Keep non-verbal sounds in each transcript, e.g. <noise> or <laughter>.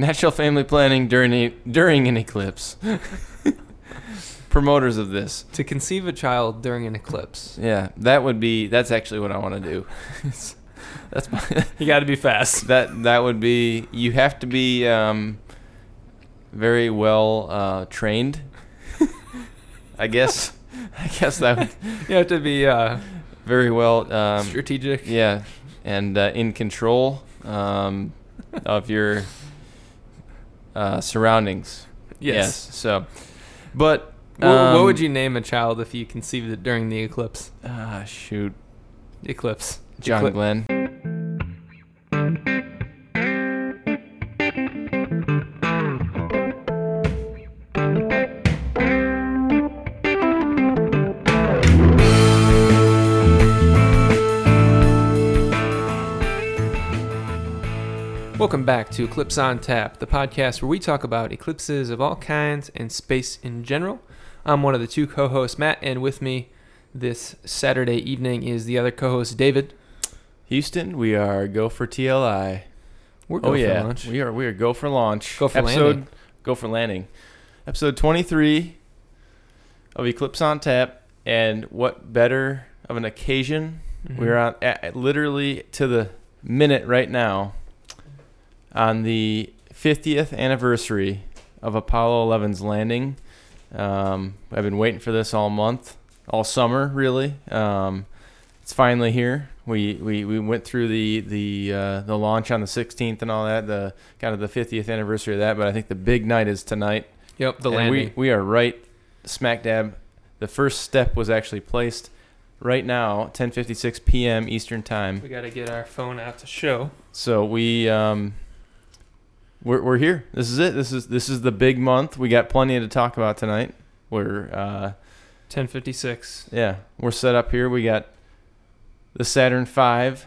Natural family planning during a, during an eclipse. <laughs> Promoters of this. To conceive a child during an eclipse. Yeah, that would be. That's actually what I want to do. <laughs> that's my. You got to be fast. <laughs> that that would be. You have to be um, very well uh, trained. I guess. I guess that would You have to be uh, very well. Um, strategic. yeah, and uh, in control um, of your uh, surroundings. Yes. So, but Wha- what um, would you name a child if you conceived it during the eclipse? Ah, shoot, Eclipse. John Eclip- Glenn. Welcome back to Eclipse on Tap, the podcast where we talk about eclipses of all kinds and space in general. I'm one of the two co hosts, Matt, and with me this Saturday evening is the other co host, David. Houston, we are go for TLI. We're oh going yeah, for lunch. we are we are go for launch. Go for episode, landing. Go for landing. Episode 23 of Eclipse on Tap, and what better of an occasion? Mhm. We're on at literally to the minute right now on the 50th anniversary of Apollo 11's landing. Um, I've been waiting for this all month, all summer, really. Um, it's finally here. We, we, we went through the the uh, the launch on the 16th and all that, the kind of the 50th anniversary of that. But I think the big night is tonight. Yep, the And landing. We, we are right smack dab. The first step was actually placed right now, 10:56 p.m. Eastern time. We got to get our phone out to show. So we um we're we're here. This is it. This is this is the big month. We got plenty to talk about tonight. We're uh 1056. yeah, we're set up here. We got the Saturn V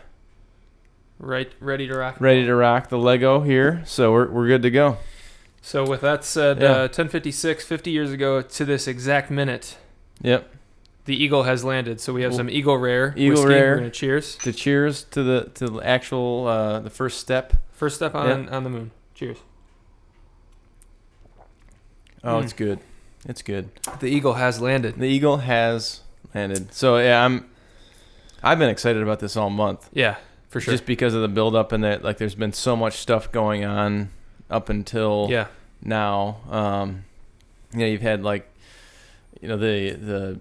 Right, ready to rock. ready to rock the Lego here. So we're we're good to go. So, with that said, Yeah. uh, 1056, 50 years ago to this exact minute, Yep. the Eagle has landed. So, we have Well, some Eagle Rare. Eagle whiskey. Rare. We're going to cheers. To cheers to the to the actual uh the first step. First step on, on the moon. Cheers. Oh, Mm. it's good. It's good. The Eagle has landed. The Eagle has landed. So yeah, I'm I've been excited about this all month. Yeah, for sure. Just because of the build up and that like there's been so much stuff going on up until yeah. now. Um you know, you've had like you know, the the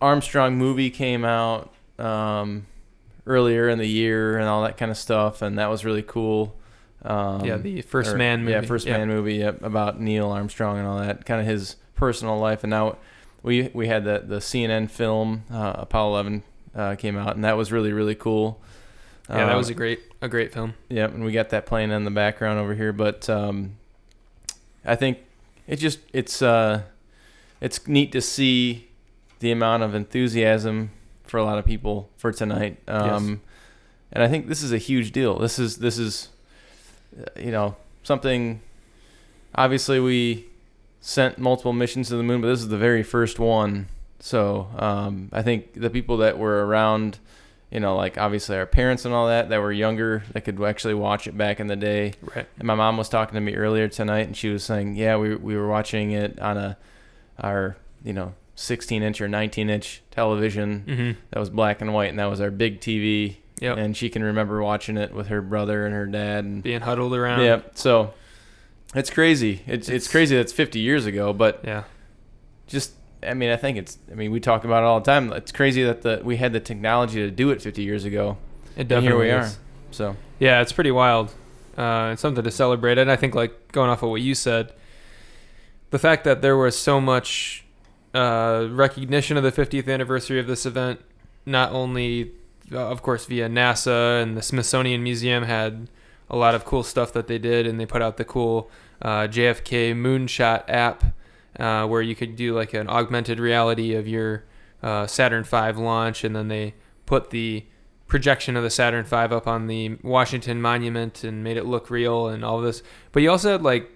Armstrong movie came out um earlier in the year and all that kind of stuff and that was really cool. Um yeah, the First or- Man movie. Yeah, first man movie yep, about Neil Armstrong and all that, kind of his personal life. And now we we had the the CNN film uh, Apollo 11 uh, came out, and that was really really cool. Yeah, that was a great a great film. Yep, and we got that playing in the background over here. But um, I think it just it's uh, it's neat to see the amount of enthusiasm for a lot of people for tonight. Um, And I think this is a huge deal. This is this is you know something. Obviously, we sent multiple missions to the moon, but this is the very first one. So um, I think the people that were around you know, like obviously our parents and all that that were younger that could actually watch it back in the day. Right. And my mom was talking to me earlier tonight, and she was saying, yeah, we we were watching it on a our you know 16 inch or 19 inch television Mm-hmm. that was black and white, and that was our big TV. Yep. And she can remember watching it with her brother and her dad. And Being huddled around. yeah, so it's crazy. It's, it's It's- crazy that's 50 years ago, but Yeah. just I mean, I think it's. I mean, we talk about it all the time. It's crazy that the we had the technology to do it 50 years ago. It And here we is. are. So Yeah, it's pretty wild. Uh, it's something to celebrate. And I think, like, going off of what you said, the fact that there was so much uh, recognition of the 50th anniversary of this event, not only, uh, of course, via NASA and the Smithsonian Museum had a lot of cool stuff that they did, and they put out the cool uh, JFK Moonshot app uh, where you could do like an augmented reality of your uh, Saturn V launch, and then they put the projection of the Saturn V up on the Washington Monument and made it look real and all this. But you also had like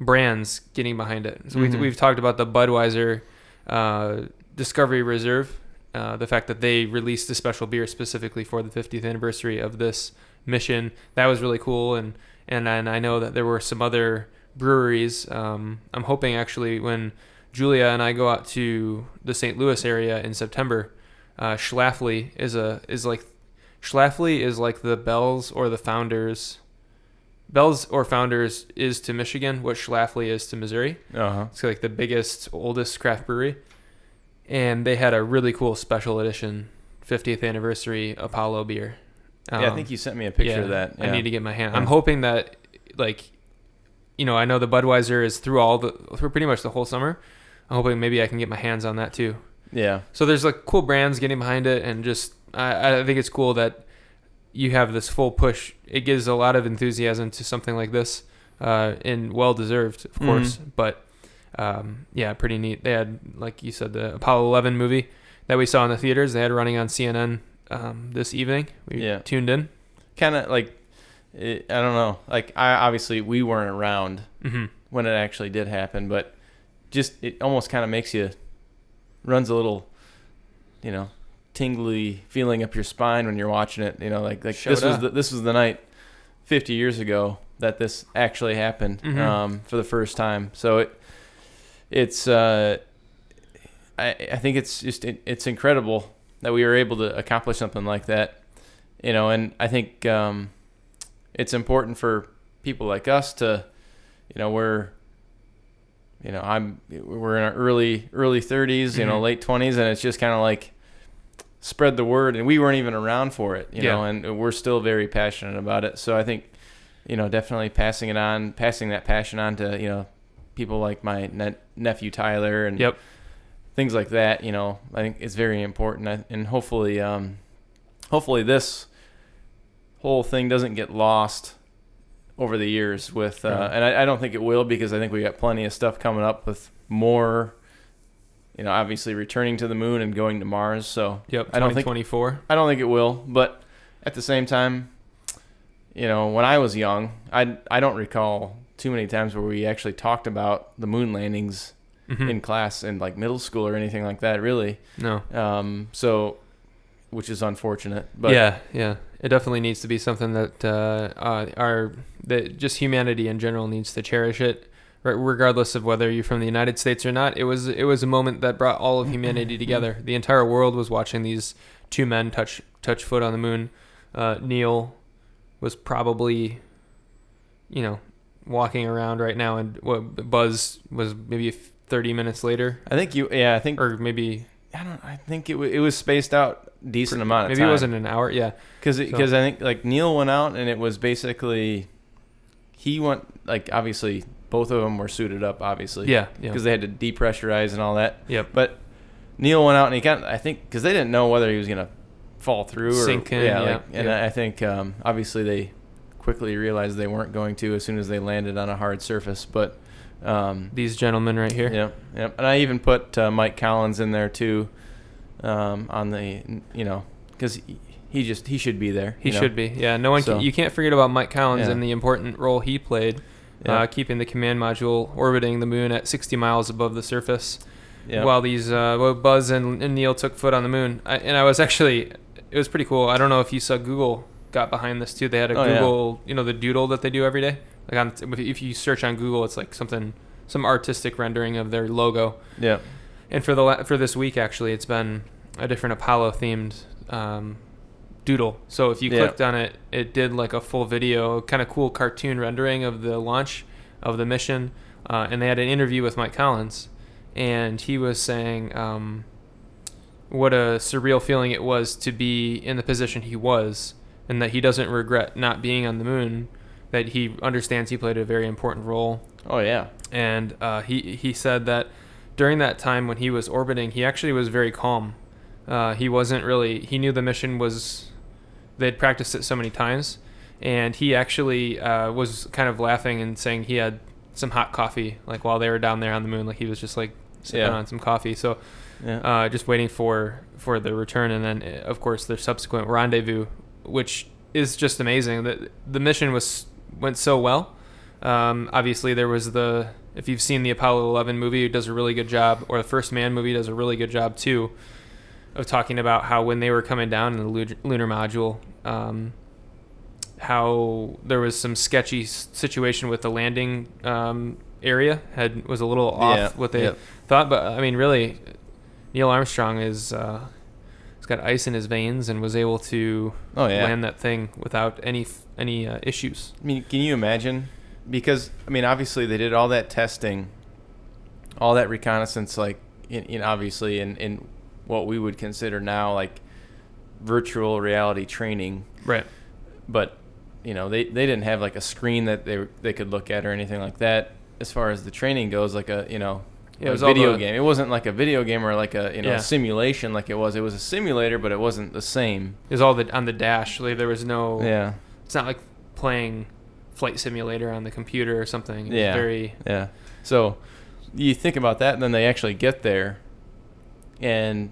brands getting behind it. So Mhm. we've, we've talked about the Budweiser uh, Discovery Reserve, uh, the fact that they released a special beer specifically for the 50th anniversary of this mission. That was really cool. And and then I know that there were some other breweries. Um, I'm hoping actually when Julia and I go out to the St. Louis area in September, uh, Schlafly is a is like Schlafly is like the Bells or the Founders. Bells or Founders is to Michigan what Schlafly is to Missouri. Uh huh. It's like the biggest, oldest craft brewery, and they had a really cool special edition 50th anniversary Apollo beer. yeah, I Um, think you sent me a picture yeah, of that. I need to get my hand. Yeah. I'm hoping that, like, you know, I know the Budweiser is through all the through pretty much the whole summer. I'm hoping maybe I can get my hands on that too. Yeah. So there's like cool brands getting behind it, and just I, I think it's cool that you have this full push. It gives a lot of enthusiasm to something like this, uh, and well deserved, of course. Mhm. But um, yeah, pretty neat. They had, like you said, the Apollo 11 movie that we saw in the theaters. They had running on CNN um, this evening. We Yeah. tuned in. Kind of like, it, I don't know. Like, I obviously we weren't around hmm when it actually did happen, but just it almost kind of makes you runs a little, you know, tingly feeling up your spine when you're watching it. You know, like like Showed this was the, this was the night 50 years ago that this actually happened Mhm. um, for the first time. So it it's uh, I I think it's just it, it's incredible that we were able to accomplish something like that. You know, and I think um, it's important for people like us to, you know, we're you know, I'm we're in our early early 30s, you know, Mhm. late 20s and it's just kind of like spread the word and we weren't even around for it, you Yeah. know, and we're still very passionate about it. So I think you know, definitely passing it on, passing that passion on to, you know, people like my ne- nephew Tyler and Yep. things like that, you know, I think it's very important I, and hopefully um hopefully this whole thing doesn't get lost over the years with uh, and I, I don't think it will because I think we got plenty of stuff coming up with more you know obviously returning to the moon and going to Mars so Yep. I don't think- 2024. I don't think it will but at the same time you know when I was young I I don't recall too many times where we actually talked about the moon landings Mhm. in class in like middle school or anything like that really no. um so which is unfortunate but yeah, yeah. It definitely needs to be something that uh, uh, our that just humanity in general needs to cherish it, regardless of whether you're from the United States or not. It was it was a moment that brought all of humanity <clears throat> together. The entire world was watching these two men touch touch foot on the moon. Uh, Neil was probably, you know, walking around right now, and what Buzz was maybe 30 minutes later, I think you yeah I think or maybe I don't I think it w- it was spaced out decent amount of maybe time Maybe it wasn't an hour. Yeah, because so- because I think like Neil went out and it was basically he went like obviously both of them were suited up obviously yeah, yeah. because they had to depressurize and all that Yep. but Neil went out and he kind of I think because they didn't know whether he was gonna fall through or Sink in, yeah, yeah, like, and. I think um, obviously they quickly realized they weren't going to as soon as they landed on a hard surface but um, These gentlemen right here. Yep, yep. And I even put uh, Mike Collins in there too, um, on the you know because he, just he should be there. He know? should be. Yeah, no one. So- Can, you can't forget about Mike Collins Yeah. and the important role he played, Yeah. uh, keeping the command module orbiting the moon at 60 miles above the surface, Yep. while these uh, Buzz and, and Neil took foot on the moon. I, and I was actually, it was pretty cool. I don't know if you saw Google got behind this too. They had a Oh, yeah. Google, you know, the doodle that they do every day. Like on, if you search on Google, it's like something, some artistic rendering of their logo. Yep. And for the la- for this week, actually, it's been a different Apollo themed um, doodle. So if you Yeah. clicked on it, it did like a full video, kind of cool cartoon rendering of the launch of the mission. Uh, and they had an interview with Mike Collins, and he was saying um, what a surreal feeling it was to be in the position he was, and that he doesn't regret not being on the moon. That he understands he played a very important role Oh yeah. and uh, he he said that during that time when he was orbiting, he actually was very calm. Uh, he wasn't really. He knew the mission was. They'd practiced it so many times, and he actually uh, was kind of laughing and saying he had some hot coffee, like while they were down there on the moon. Like he was just like sipping Yeah. on some coffee. So Yeah. uh, just waiting for for the return, and then of course their subsequent rendezvous, which is just amazing. That the mission was went so well. Um, obviously, there was the if you've seen the Apollo 11 movie, it does a really good job, or the First Man movie does a really good job too, of talking about how when they were coming down in the lunar module, um, how there was some sketchy situation with the landing um, area had was a little off Yeah, what they yep. thought. But I mean, really, Neil Armstrong is uh, got ice in his veins and was able to Oh yeah. land that thing without any any uh, issues. I mean, can you imagine? Because I mean, obviously they did all that testing, all that reconnaissance, like in, in obviously in in what we would consider now like virtual reality training, Right. but you know they, they didn't have like a screen that they they could look at or anything like that. As far as the training goes, like a you know. Yeah, it was video the- game. It wasn't like a video game or like a you know Yeah. simulation like it was. It was a simulator, but it wasn't the same. It was all the on the dash. Like there was no. Yeah, It's not like playing flight simulator on the computer or something. It Yeah. Very. Yeah. So you think about that, and then they actually get there, and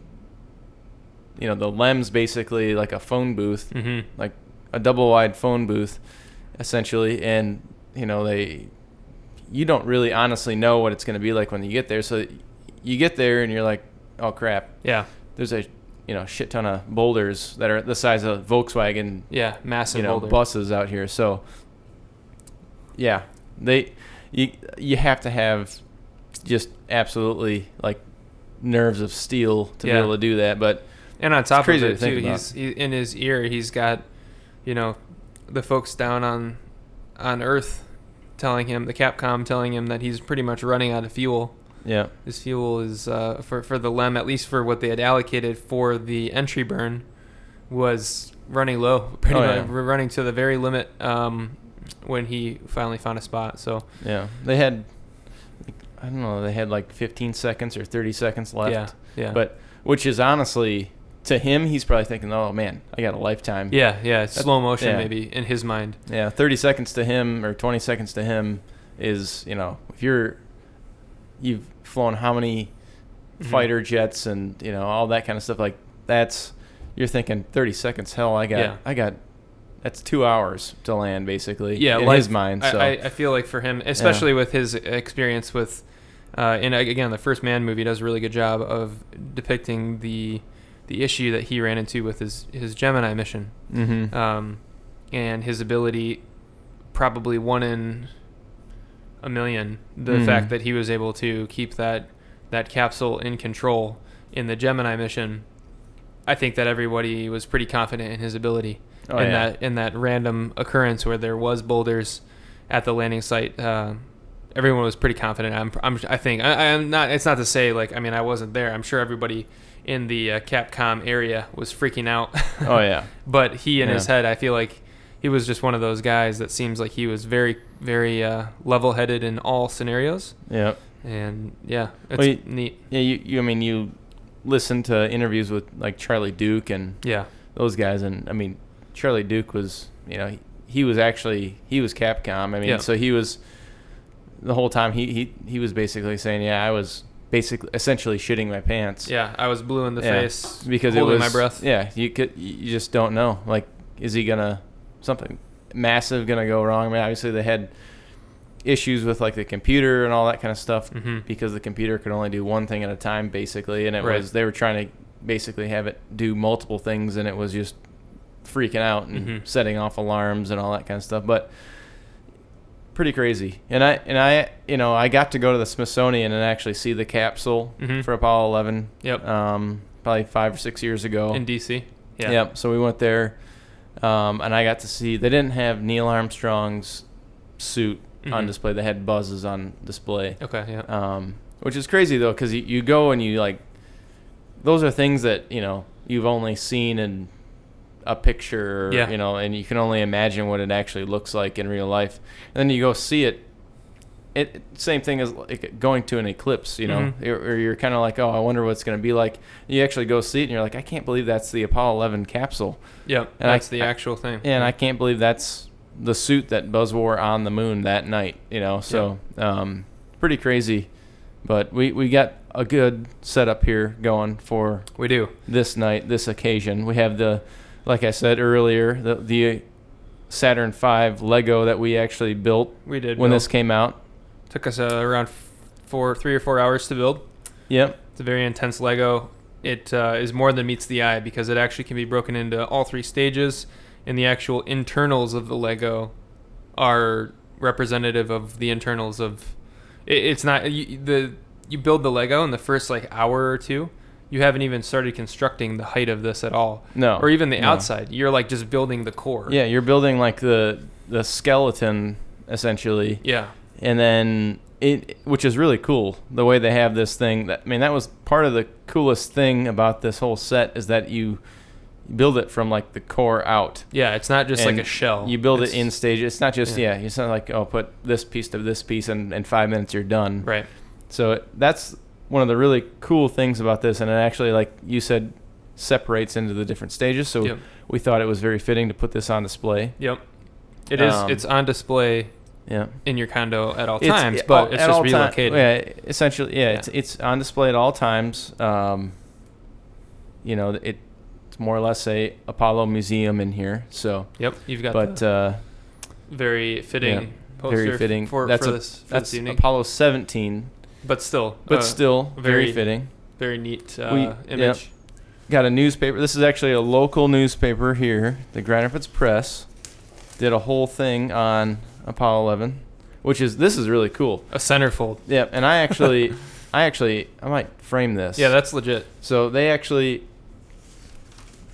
you know the LEM's basically like a phone booth, hmm like a double wide phone booth, essentially, and you know they, you don't really honestly know what it's going to be like when you get there. So you get there and you're like, oh crap, Yeah. there's a you know shit ton of boulders that are the size of Volkswagen Yeah. Massive you know boulder. buses out here. So yeah, they you you have to have just absolutely like nerves of steel to Yeah. be able to do that. But And on top of it to too, he's he, in his ear. He's got, you know, the folks down on on Earth telling him the Capcom telling him that he's pretty much running out of fuel. yeah, His fuel is uh, for for the LEM, at least for what they had allocated for the entry burn, was running low. Pretty Oh, much yeah. running to the very limit um, when he finally found a spot. So yeah, they had I don't know they had like 15 seconds or 30 seconds left. yeah, yeah, But which is honestly to him, he's probably thinking, oh man, I got a lifetime. yeah, yeah, slow motion yeah. maybe in his mind. Yeah, 30 seconds to him or 20 seconds to him is, you know, if you're you've flown how many Mhm. fighter jets and, you know, all that kind of stuff like that's you're thinking 30 seconds hell, I got Yeah. I got that's 2 hours to land basically yeah, in life- his mind, I, so I, I feel like for him, especially with his experience with, uh, and again, the first Man movie does a really good job of depicting the the issue that he ran into with his his Gemini mission, mhm. um, and his ability, probably one in a million. The Mhm. fact that he was able to keep that that capsule in control in the Gemini mission. I think that everybody was pretty confident in his ability oh, in yeah. that in that random occurrence where there was boulders at the landing site. Uh, everyone was pretty confident. I'm, I'm I think I, I'm not. It's not to say like I mean I wasn't there. I'm sure everybody in the uh, Capcom area was freaking out. Oh yeah. <laughs> but he in his head, I feel like he was just one of those guys that seems like he was very very uh, level-headed in all scenarios. Yeah. And yeah, it's Well, you- neat. Yeah, you, you I mean you listen to interviews with like Charlie Duke and Yeah, those guys and I mean Charlie Duke was you know he, he was actually he was Capcom I mean Yeah. so he was the whole time he, he he was basically saying yeah I was basically essentially shitting my pants yeah. I was blue in the Yeah, face because holding it was my breath. yeah you could you just don't know like is he gonna something massive gonna go wrong I mean obviously they had issues with like the computer and all that kind of stuff hmm because the computer could only do one thing at a time basically and it Right. was they were trying to basically have it do multiple things and it was just freaking out and Mhm. setting off alarms and all that kind of stuff but pretty crazy and i and i you know i got to go to the smithsonian and actually see the capsule Mhm. for apollo 11 Yep. um probably five or six years ago in DC. Yeah. Yep. So we went there, um, and I got to see. They didn't have Neil Armstrong's suit on Mhm. display. They had Buzz's on display, Okay. Yeah. um, which is crazy though, because you, you go and you like, those are things that you know you've only seen in a picture, Yeah. you know, and you can only imagine what it actually looks like in real life. And then you go see it. It same thing as like going to an eclipse, you know, Mhm. or, you're kind of like, oh, I wonder what it's going to be like. You actually go see it, and you're like, I can't believe that's the Apollo 11 capsule. Yep. and I- That's the I- actual thing. And I can't believe that's the suit that Buzz wore on the moon that night, you know. So, um, pretty crazy. But we, we got a good setup here going for we do. this night, this occasion. We have the, like I said earlier, the, the Saturn V Lego that we actually built We did. when build. this came out. took us uh, around four, three or four hours to build. Yep. It's a very intense Lego. It uh, is more than meets the eye because it actually can be broken into all three stages and the actual internals of the Lego are representative of the internals of. It, it's not you, the you build the Lego in the first like hour or two. You haven't even started constructing the height of this at all, No. or even the no. outside. You're like just building the core. Yeah, you're building like the the skeleton essentially, Yeah. and then it, which is really cool. The way they have this thing. That I mean, that was part of the coolest thing about this whole set is that you build it from like the core out. Yeah. It's not just like a shell. You build It's- it in stages. It's not just yeah. yeah. It's not like oh, put this piece to this piece, and in five minutes you're done. Right. So it, that's one of the really cool things about this, and it actually, like you said, separates into the different stages. So Yep. we thought it was very fitting to put this on display. Yep. It is. Um, it's on display Yeah, in your condo at all It's- times, but it's just relocated. yeah, essentially, yeah, Yeah. It's it's on display at all times. Um, you know, it, it's more or less a Apollo museum in here. So, Yep. You've got but uh, very fitting yeah, poster very fitting. for, That's for a- this. For that's. Apollo 17, but still, but uh, still very, very- fitting. very neat uh, We- yep. image. Got a newspaper. This is actually a local newspaper here. The Grand Rapids Press did a whole thing on Apollo 11, which is this is really cool. A centerfold. Yep, and I actually, <laughs> I actually, I might frame this. Yeah, that's legit. So they actually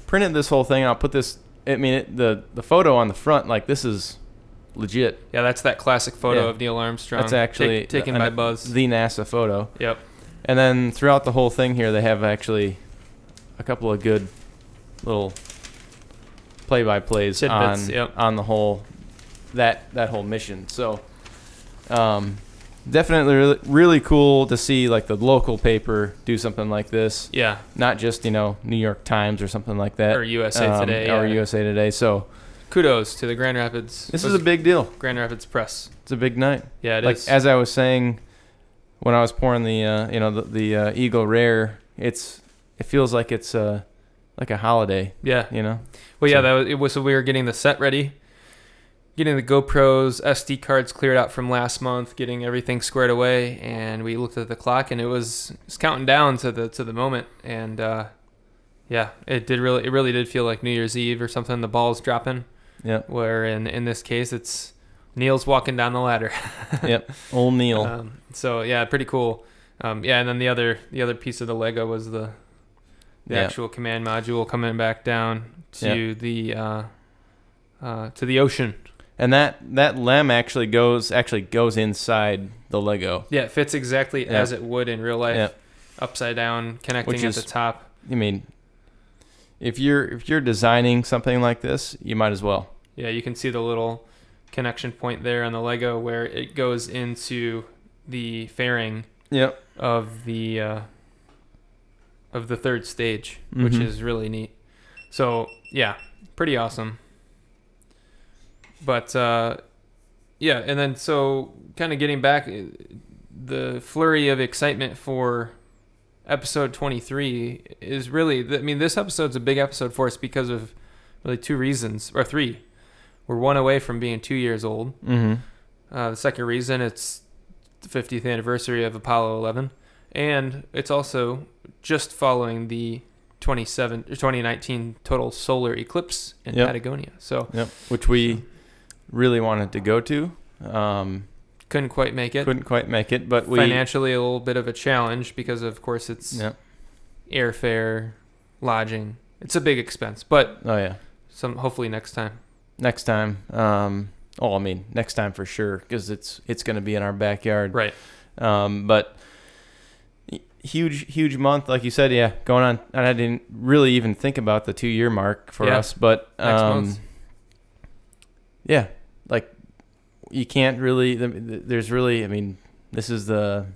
printed this whole thing. I'll put this. I mean, it, the the photo on the front, like this is legit. Yeah, that's that classic photo Yeah. of Neil Armstrong. That's actually take- taken by Buzz. the NASA photo. yep. And then throughout the whole thing here, they have actually a couple of good little play-by-plays Tidbits, on yep. on the whole that that whole mission. So, um, definitely really, really cool to see like the local paper do something like this. Yeah. Not just you know New York Times or something like that. Or USA um, Today. or yeah. USA Today. So Kudos to the Grand Rapids. this is a big deal. Grand Rapids Press. It's a big night. Yeah, it is. like as I was saying when I was pouring the uh, you know the, the uh, Eagle Rare, it's it feels like it's uh, like a holiday. yeah. You know. Well, yeah, that was, it was. So we were getting the set ready, getting the GoPros, SD cards cleared out from last month, getting everything squared away, and we looked at the clock, and it was, it was counting down to the to the moment, and uh, yeah, it did really, it really did feel like New Year's Eve or something. The balls dropping. Yep. Where in in this case, it's Neil's walking down the ladder. <laughs> yep. Old Neil. Um, so yeah, pretty cool. Um, yeah, and then the other the other piece of the Lego was the the Yeah. actual command module coming back down to Yeah. the uh, uh, to the ocean. and that that lem actually goes actually goes inside the Lego. Yeah, it fits exactly Yeah. as it would in real life. Yeah. Upside down, connecting Which at is- the top. I mean, if you're if you're designing something like this, you might as well. Yeah, you can see the little connection point there on the Lego where it goes into the fairing Yep. of the uh, of the third stage, which Mhm. is really neat. So yeah, pretty awesome. But uh, yeah, and then so kind of getting back, uh, the flurry of excitement for episode 23 is really i mean this episode's a big episode for us because of really two reasons or three we're one away from being two years old Mm-hmm. uh, the second reason it's the 50th anniversary of Apollo 11, and it's also just following the 27 2019 total solar eclipse in Yep. Patagonia. So Yep. Which we really wanted to go to. Um, couldn't quite make it. couldn't quite make it, but we. Financially, a little bit of a challenge because, of course, it's Yep. airfare, lodging. It's a big expense, but Oh yeah. some hopefully next time. Next time. Um, oh, I mean, next time for sure, because it's it's going to be in our backyard. Right. Um, but huge, huge month, like you said. Yeah, going on, and I didn't really even think about the two year mark for Yeah, us, but um, yeah, like you can't really. th- th- There's really, I mean, this is the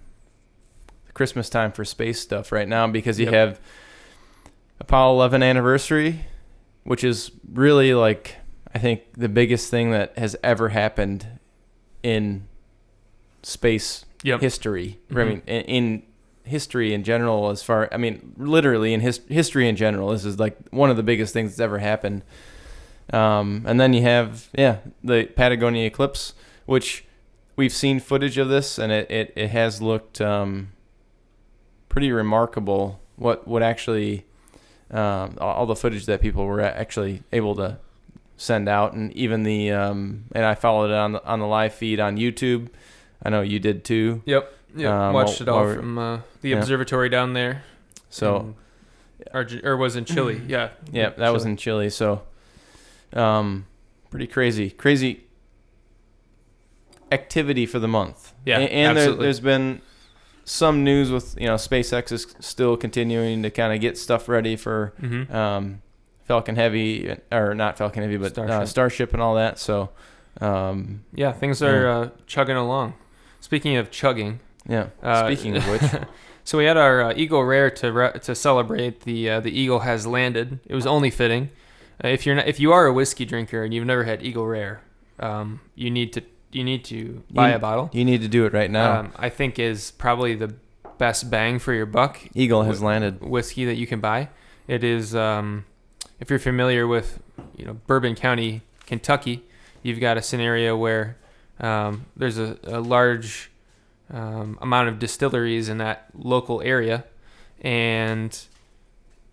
Christmas time for space stuff right now because you Yep. have Apollo 11 anniversary, which is really like I think the biggest thing that has ever happened in space Yep. history. I Mhm. mean, in, in history in general, as far I mean, literally in his, history in general, this is like one of the biggest things that's ever happened. Um, and then you have yeah the Patagonia eclipse, which we've seen footage of this, and it it, it has looked um, pretty remarkable. What what actually um, all the footage that people were actually able to send out, and even the um, and I followed it on the, on the live feed on YouTube. I know you did too. Yep. Yeah. Um, Watched it all while from uh, the yeah. observatory down there. So Arge- or was in Chile. <clears throat> Yeah. yeah, that was in Chile. So, um, pretty crazy, crazy activity for the month. Yeah, A- and, there, there's been some news with you know SpaceX is still continuing to kind of get stuff ready for Mhm. um, Falcon Heavy or not Falcon Heavy, but Starship, uh, Starship. And all that. So, um, Yeah, things are uh, chugging along. Speaking of chugging, yeah. uh, Speaking of which, <laughs> so we had our uh, Eagle Rare to re- to celebrate. The uh, the Eagle has landed. It was only fitting. Uh, if you're not, if you are a whiskey drinker and you've never had Eagle Rare, um, you need to you need to buy You- a bottle. you need to do it right now. Um, I think is probably the best bang for your buck Eagle has wh- landed. whiskey that you can buy. It is, um, if you're familiar with, you know, Bourbon County, Kentucky, you've got a scenario where um, there's a, a large um, amount of distilleries in that local area, and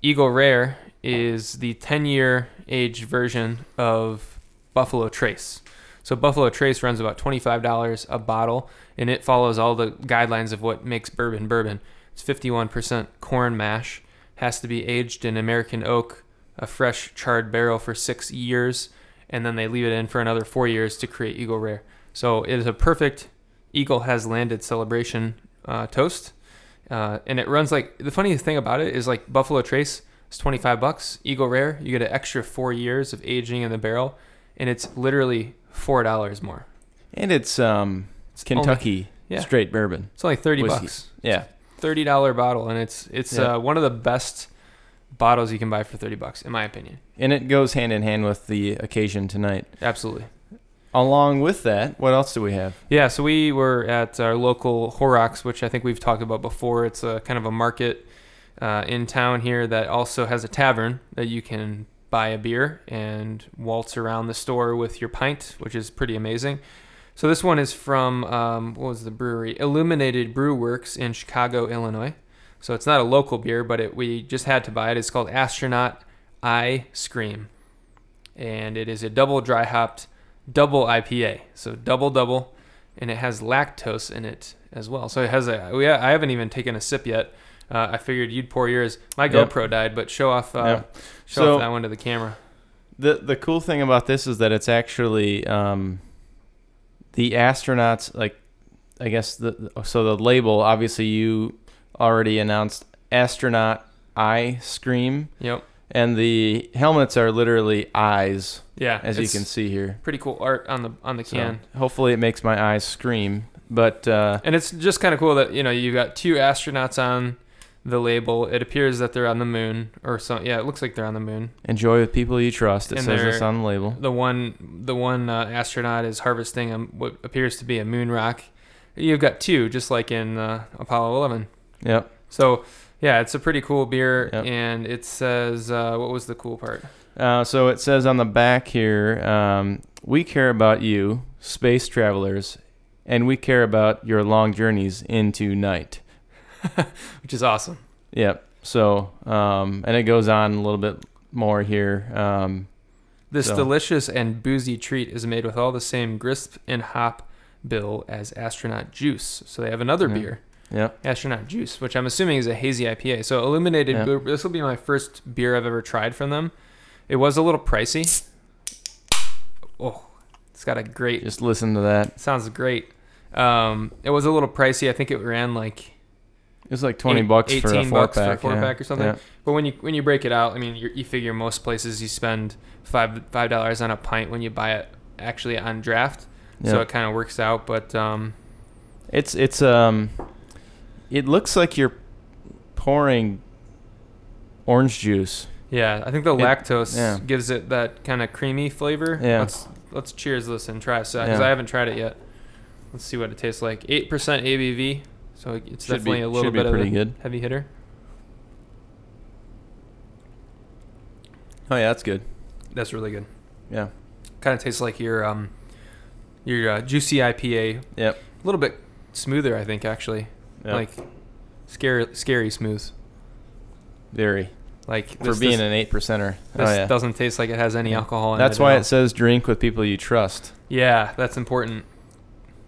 Eagle Rare is the 10-year age version of Buffalo Trace. So Buffalo Trace runs about $25 a bottle, and it follows all the guidelines of what makes bourbon bourbon. It's 51% corn mash, has to be aged in American oak, a fresh charred barrel for six years, and then they leave it in for another four years to create Eagle Rare. So it is a perfect Eagle has landed celebration uh, toast, uh, and it runs like the funniest thing about it is like Buffalo Trace is 25 bucks. Eagle Rare, you get an extra four years of aging in the barrel, and it's literally four dollars more. And it's um, It's only- Kentucky yeah. straight bourbon. It's only 30 Whiskey. bucks. Yeah. thirty dollar bottle, and it's it's Yeah. uh, one of the best bottles you can buy for thirty bucks, in my opinion. And it goes hand in hand with the occasion tonight. Absolutely. Along with that, what else do we have? Yeah, so we were at our local Horrocks, which I think we've talked about before. It's a kind of a market uh, in town here that also has a tavern that you can buy a beer and waltz around the store with your pint, which is pretty amazing. So this one is from um, what was the brewery? Illuminated Brew Works in Chicago, Illinois. So it's not a local beer, but it, we just had to buy it. It's called Astronaut I Scream, and it is a double dry hopped double IPA. So double double, and it has lactose in it as well. So it has a. We, I haven't even taken a sip yet. Uh, I figured you'd pour yours. My Yep. GoPro died, but show off. Uh, Yep. Show So- off that one to the camera. The the cool thing about this is that it's actually um, the astronauts like I guess the so the label obviously you already announced astronaut eye scream Yep. and the helmets are literally eyes Yeah. as you can see here. Pretty cool art on the on the So can. hopefully it makes my eyes scream. But uh, And it's just kind of cool that you know you've got two astronauts on the label. It appears that they're on the moon or so. Yeah, it looks like they're on the moon. enjoy with people you trust. It And says this on the label. The one the one uh, astronaut is harvesting a, what appears to be a moon rock. You've got two, just like in uh, Apollo 11. Yep. So yeah, it's a pretty cool beer, Yep. and it says uh, what was the cool part? Uh, so it says on the back here, um, we care about you, space travelers, and we care about your long journeys into night. <laughs> Which is awesome. Yep. So, um, and it goes on a little bit more here. Um, This So- delicious and boozy treat is made with all the same grist and hop bill as astronaut juice. So they have another Yeah. beer. Yep. Astronaut Juice, which I'm assuming is a hazy IPA. So Illuminated, Yeah. This will be my first beer I've ever tried from them. It was a little pricey. Oh, it's got a great, Just listen to that. sounds great. Um, it was a little pricey. I think it ran like, It was like twenty Eight- bucks for a 18 four bucks for a pack. four yeah. pack or something. Yeah. but when you when you break it out, I mean, you you figure most places you spend five five dollars on a pint when you buy it actually on draft. So it kind of works out. But um, It's it's um, it looks like you're pouring orange juice. yeah, I think the It- lactose yeah. gives it that kind of creamy flavor. Yeah. Let's let's cheers this and try it because Yeah. I haven't tried it yet. Let's see what it tastes like. Eight percent ABV, so it's Should definitely be a little bit of a good. heavy hitter. Oh yeah, that's good. That's really good. Yeah. Kind of tastes like your um your uh, juicy IPA. Yep. A little bit smoother, I think, actually. Yep. Like scary, scary smooth. Very. Like for this, being this, an eight percenter. Oh, this Oh yeah, doesn't taste like it has any alcohol in that's it. why it says drink with people you trust. Yeah, that's important.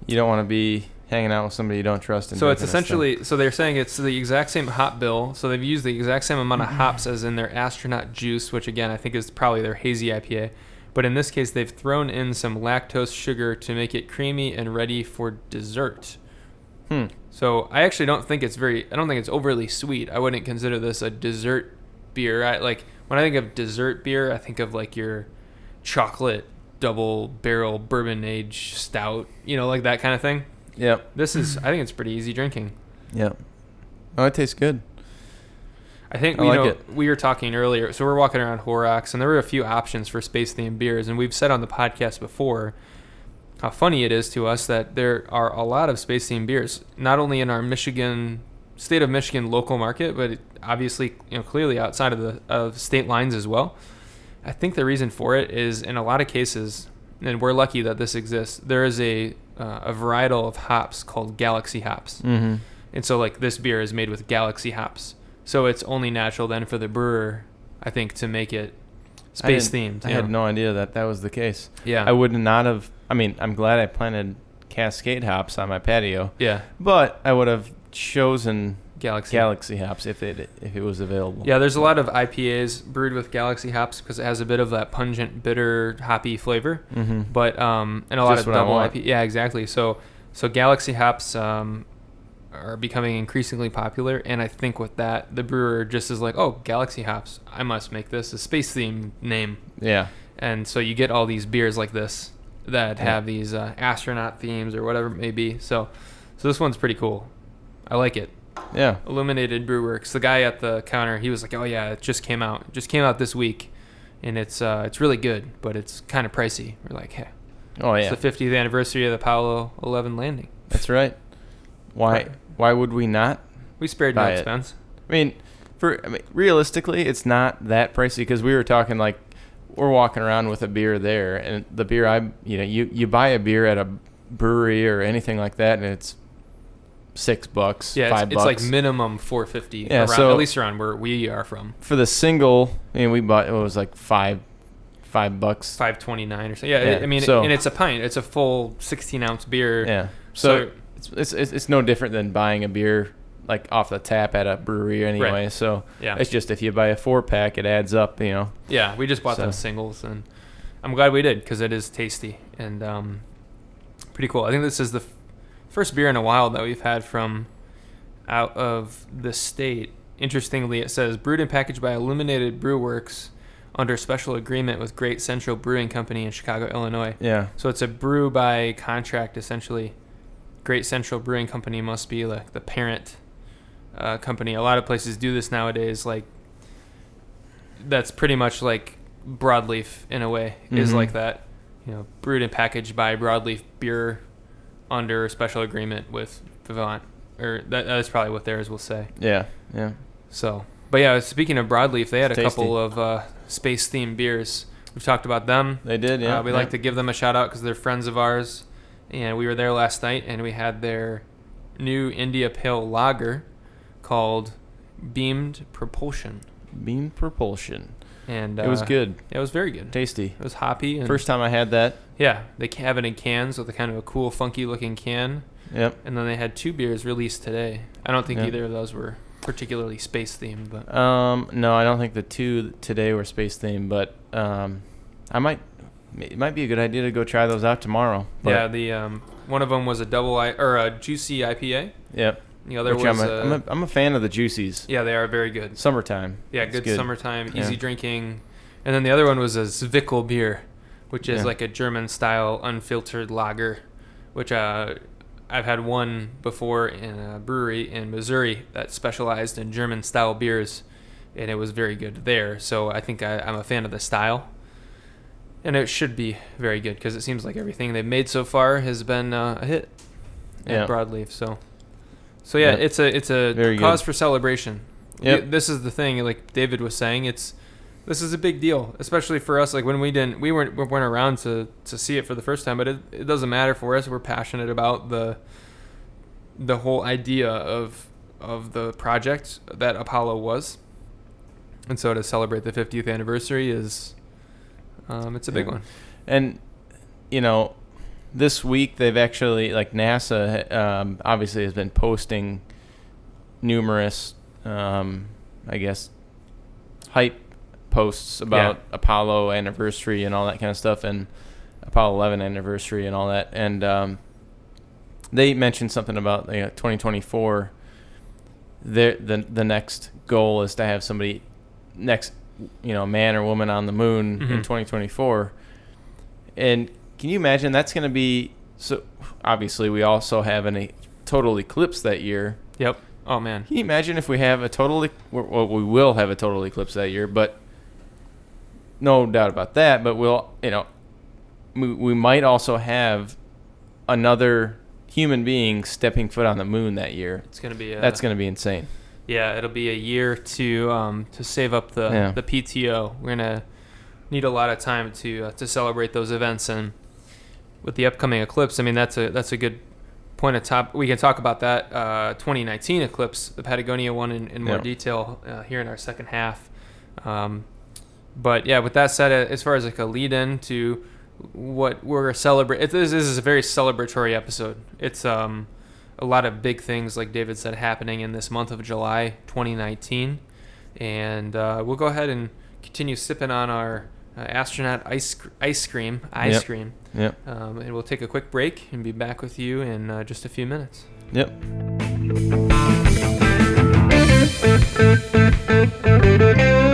You don't want to be hanging out with somebody you don't trust. So it's drinking this stuff. essentially so they're saying it's the exact same hop bill. So they've used the exact same amount of hops as in their astronaut juice, which again I think is probably their hazy IPA. But in this case, they've thrown in some lactose sugar to make it creamy and ready for dessert. Hmm. So I actually don't think it's very. I don't think it's overly sweet. I wouldn't consider this a dessert beer. I like when I think of dessert beer, I think of like your chocolate double barrel bourbon age stout. You know, like that kind of thing. Yeah. This is. I think it's pretty easy drinking. Yeah. Oh, it tastes good. I think I you like know it. we were talking earlier. So we're walking around Horrocks, and there were a few options for space themed beers, and we've said on the podcast before how funny it is to us that there are a lot of space themed beers, not only in our Michigan state of Michigan local market, but obviously you know clearly outside of the of state lines as well. I think the reason for it is in a lot of cases, and we're lucky that this exists. There is a uh, a varietal of hops called Galaxy hops. Mm-hmm. And so like this beer is made with Galaxy hops. So it's only natural then for the brewer, I think, to make it space themed. I you had no idea that that was the case. Yeah. I would not have. I mean, I'm glad I planted Cascade hops on my patio, yeah. but I would have chosen Galaxy. Galaxy hops if it if it was available. Yeah, there's a lot of IPAs brewed with Galaxy hops because it has a bit of that pungent, bitter, hoppy flavor. Mm-hmm. But um, and a lot of double. IPA. Yeah, exactly. So so Galaxy hops um, are becoming increasingly popular, and I think with that, the brewer just is like, oh, Galaxy hops, I must make this a space theme name. Yeah. and so you get all these beers like this that Yeah. have these uh, astronaut themes or whatever it may be. So, so this one's pretty cool. I like it. Yeah. Illuminated Brewworks. The guy at the counter, he was like, "Oh yeah, it just came out. It just came out this week, and it's uh, it's really good, but it's kind of pricey." We're like, "Hey, Oh yeah. it's the 50th anniversary of the Apollo 11 landing. That's right. Why? Right. Why would we not? We spared no it. expense." I mean, for I mean, realistically, it's not that pricey because we were talking like we're walking around with a beer there, and the beer I you know you you buy a beer at a brewery or anything like that, and it's six bucks, Yeah, five it's, it's like minimum 450. Yeah, around, so- at least around where we are from. for the single. I mean, we bought it was like five five bucks. 529 or so. Yeah, Yeah, I mean, so- and it's a pint. It's a full 16 ounce beer. Yeah. So, So- it's, it's it's it's no different than buying a beer like off the tap at a brewery anyway. So Yeah. it's just if you buy a four pack, it adds up. You know. Yeah, we just bought So- those singles, and I'm glad we did because it is tasty and um, pretty cool. I think this is the f- first beer in a while that we've had from out of the state. Interestingly, it says brewed and packaged by Illuminated Brew Works under special agreement with Great Central Brewing Company in Chicago, Illinois. Yeah. So it's a brew by contract, essentially. Great Central Brewing Company must be like the parent uh, company. A lot of places do this nowadays. Like that's pretty much like Broadleaf in a way is Mhm. like that. You know, brewed and packaged by Broadleaf Beer under special agreement with Vivant, or that, that's probably what theirs will say. Yeah. Yeah. So, but yeah, speaking of Broadleaf, they had a Tasty. couple of uh, space themed beers. We've talked about them. They did. Yeah. Uh, we yeah. like to give them a shout out because they're friends of ours, and we were there last night and we had their new India Pale Lager called Beamed Propulsion, Beam propulsion. and it was uh, good. It was very good. Tasty. It was hoppy. And First time I had that. yeah, they have it in cans with a kind of a cool, funky looking can, Yep. and then they had two beers released today. I don't think Yeah. either of those were particularly space themed, but Um, no, I don't think the two today were space themed, but um, I might. It might be a good idea to go try those out tomorrow. But, yeah, the um, one of them was a double I or a juicy IPA. Yep. The other Which was I'm a, a, I'm, a, I'm a fan of the juicies. yeah, they are very good. Summertime. Yeah, It's good, summertime, Yeah. easy drinking. And then the other one was a Zwickel beer, which is Yeah. like a German style unfiltered lager, which uh, I've had one before in a brewery in Missouri that specialized in German style beers, and it was very good there. So I think I, I'm a fan of the style. And it should be very good because it seems like everything they've made so far has been uh, a hit Yeah. at Broadleaf. So, so yeah, Yep. it's a it's a Very cause good. for celebration. Yep. Th- This is the thing, like David was saying, it's this is a big deal, especially for us. Like when we didn't, we weren't we weren't around to to see it for the first time, but it, it doesn't matter for us. We're passionate about the the whole idea of of the project that Apollo was, and so to celebrate the 50th anniversary is um, it's a big Yeah. one. And you know, this week they've actually like NASA um, obviously has been posting numerous, um, I guess, hype posts about Apollo anniversary and all that kind of stuff, and Apollo 11 anniversary and all that. And um, they mentioned something about you know, 2024. Their, the the next goal is to have somebody next, you know, man or woman on the moon in Mhm. 2024. And can you imagine that's going to be so? Obviously, we also have an, a total eclipse that year. Yep. Oh man. Can you imagine if we have a total? e- Well, we will have a total eclipse that year, but no doubt about that. But we'll, you know, we, we might also have another human being stepping foot on the moon that year. It's gonna be a, That's going to be insane. Yeah. It'll be a year to um, to save up the Yeah. the PTO. We're gonna need a lot of time to uh, to celebrate those events and with the upcoming eclipse. I mean that's a that's a good point of top. We can talk about that uh, 2019 eclipse, the Patagonia one, in, in more Yeah. detail uh, here in our second half. Um, but yeah, with that said, uh, as far as like a lead in to what we're celebrating, this, this is a very celebratory episode. It's um, a lot of big things, like David said, happening in this month of July 2019. And uh, we'll go ahead and continue sipping on our uh, astronaut ice, ice cream, ice Yep. cream. Yep. Um, and we'll take a quick break and be back with you in uh, just a few minutes. Yep. Welcome <laughs>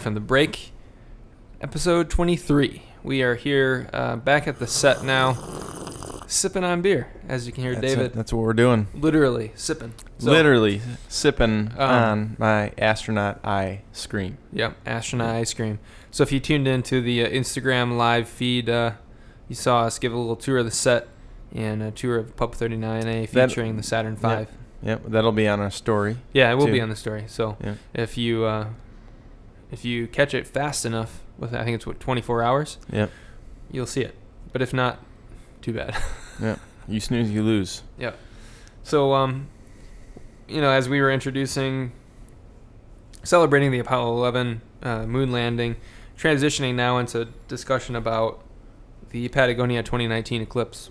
back from the break. Episode 23. We are here uh, back at the set now, sipping on beer. As you can hear, That's David it. That's what we're doing. literally sipping. So- Literally sipping Um, on my astronaut eye scream. Yep, astronaut ice cream. So if you tuned into the uh, Instagram live feed, uh, you saw us give a little tour of the set and a tour of Pub 39A That- featuring the Saturn V. Yep, that'll be on our story. Yeah, it will be on the story. So Yeah. if you uh, if you catch it fast enough, with I think it's what 24 hours, Yep. you'll see it. But if not, too bad. <laughs> Yep. You snooze, you lose. Yep. So, um, you know, as we were introducing, celebrating the Apollo 11 uh, moon landing, transitioning now into discussion about the Patagonia 2019 eclipse.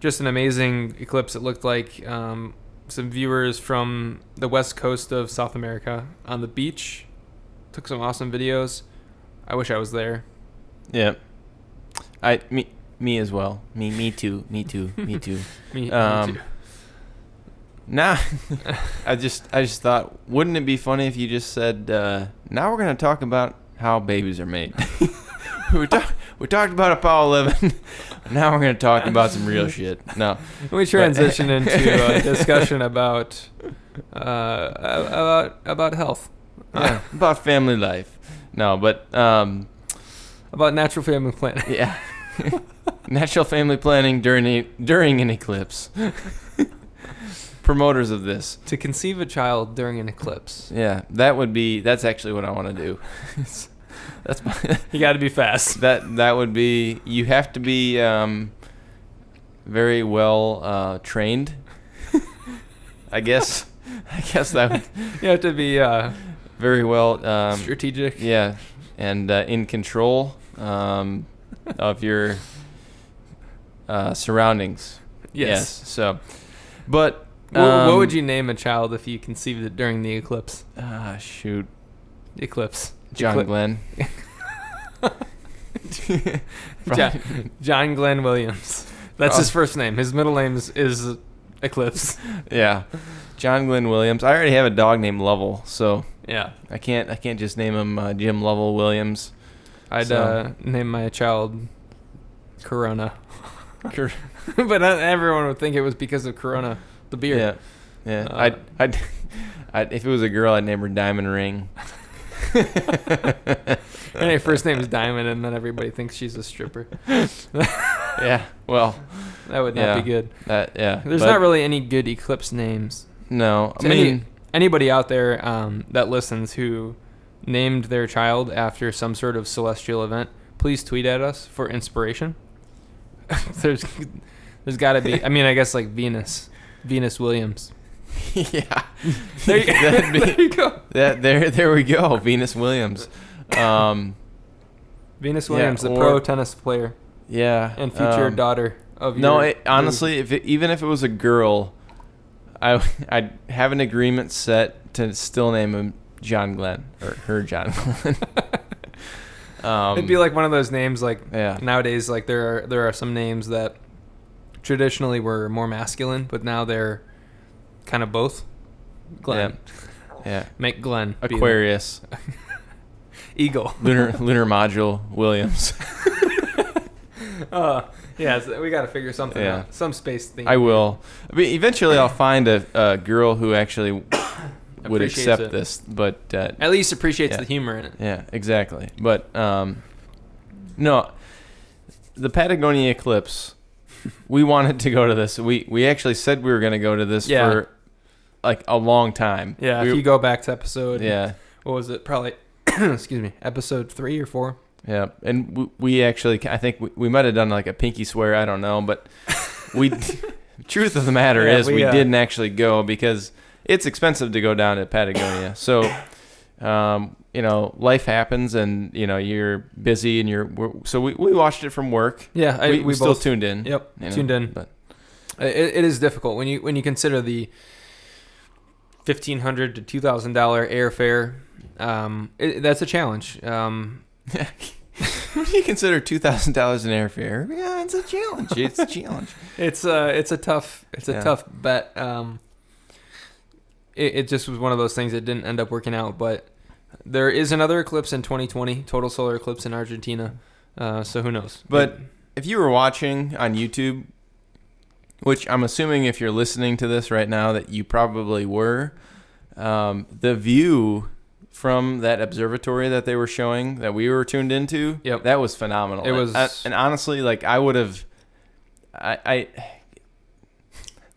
Just an amazing eclipse. It looked like um, some viewers from the west coast of South America on the beach took some awesome videos. I wish I was there. Yep. I me me as well. Me me too. Me too. Me too. <laughs> Me, me Um, too. Nah, <laughs> I just I just thought, wouldn't it be funny if you just said, uh, now we're gonna talk about how babies are made. <laughs> we talk, we talked about Apollo 11. now we're gonna talk about some real shit. No, we transition into a discussion about uh, about about health, yeah, <laughs> about family life. No, but um, about natural family planning. <laughs> yeah, <laughs> natural family planning during a, during an eclipse. Promoters of this. to conceive a child during an eclipse. Yeah, that would be. That's actually what I want to do. that's my, You got to be fast. that. That would be. You have to be um, very well uh, trained. I guess. I guess that would You have to be uh, very well. Um, strategic. yeah, and uh, in control um, of your uh, surroundings. Yes. So, but Wha- what um, would you name a child if you conceived it during the eclipse? Ah, shoot, Eclipse. John Eclip- Glenn. <laughs> John, John Glenn Williams. That's his first name. His middle name is, is Eclipse. <laughs> Yeah, John Glenn Williams. I already have a dog named Lovell, so Yeah. I can't I can't just name him uh, Jim Lovell Williams. I'd So- uh, name my child Corona. <laughs> <laughs> But everyone would think it was because of Corona, the beer. Yeah, Yeah, Uh, I'd, I'd, <laughs> I'd, if it was a girl, I'd name her Diamond Ring. And her first name is Diamond, and then everybody thinks she's a stripper. yeah, well, That would not Yeah. be good. that yeah. There's but not really any good Eclipse names. no. I To any- mean, Anybody out there um, that listens who named their child after some sort of celestial event, please tweet at us for inspiration. <laughs> there's, there's got to be. I mean, I guess like Venus, Venus Williams. <laughs> yeah. <laughs> There you, be- there you go. That there, there we go. Venus Williams. Um, Venus Yeah, Williams, the pro tennis player yeah. and future um, daughter of No, it, honestly, if it, even if it was a girl, I <laughs> I'd have an agreement set to still name him John Glenn or her John Glenn. <laughs> um, It'd be like one of those names like yeah, nowadays like there are there are some names that traditionally were more masculine, but now they're kind of both. Glenn. yeah. <laughs> Make Glenn. Aquarius, Eagle. lunar lunar module Williams. Uh, yeah, so we got to figure something Yeah. out. Some space thing. I will. I mean, eventually, I'll find a, a girl who actually <coughs> would accept it. this. But uh, At least appreciates Yeah. the humor in it. Yeah, exactly. But um, no, the Patagonia eclipse. We wanted to go to this. We we actually said we were going to go to this Yeah. for like a long time. Yeah, We- if you go back to episode, yeah, what was it? Probably, <coughs> excuse me, episode three or four. Yeah. And we, we actually, I think we, we might have done like a pinky swear. I don't know, but we. <laughs> truth of the matter Yeah, is, we, uh, didn't actually go because it's expensive to go down to Patagonia. <coughs> So. Um, you know, life happens, and you know you're busy, and you're. We're, so we, we watched it from work. Yeah, I, we, we, we still both tuned in. Yep, you know, tuned in. But It, it is difficult when you when you consider the fifteen hundred to two thousand dollar airfare. Um, it, that's a challenge. Um, <laughs> what do you consider two thousand dollars in airfare? Yeah, it's a challenge. It's a <laughs> challenge. it's uh it's a tough it's a Yeah. tough bet. Um, it, it just was one of those things that didn't end up working out. But there is another eclipse in 2020, total solar eclipse in Argentina. Uh, so who knows? But if you were watching on YouTube, which I'm assuming if you're listening to this right now that you probably were, um, the view from that observatory that they were showing that we were tuned into, Yep. that was phenomenal. It was- I- and honestly, like I would have, I. I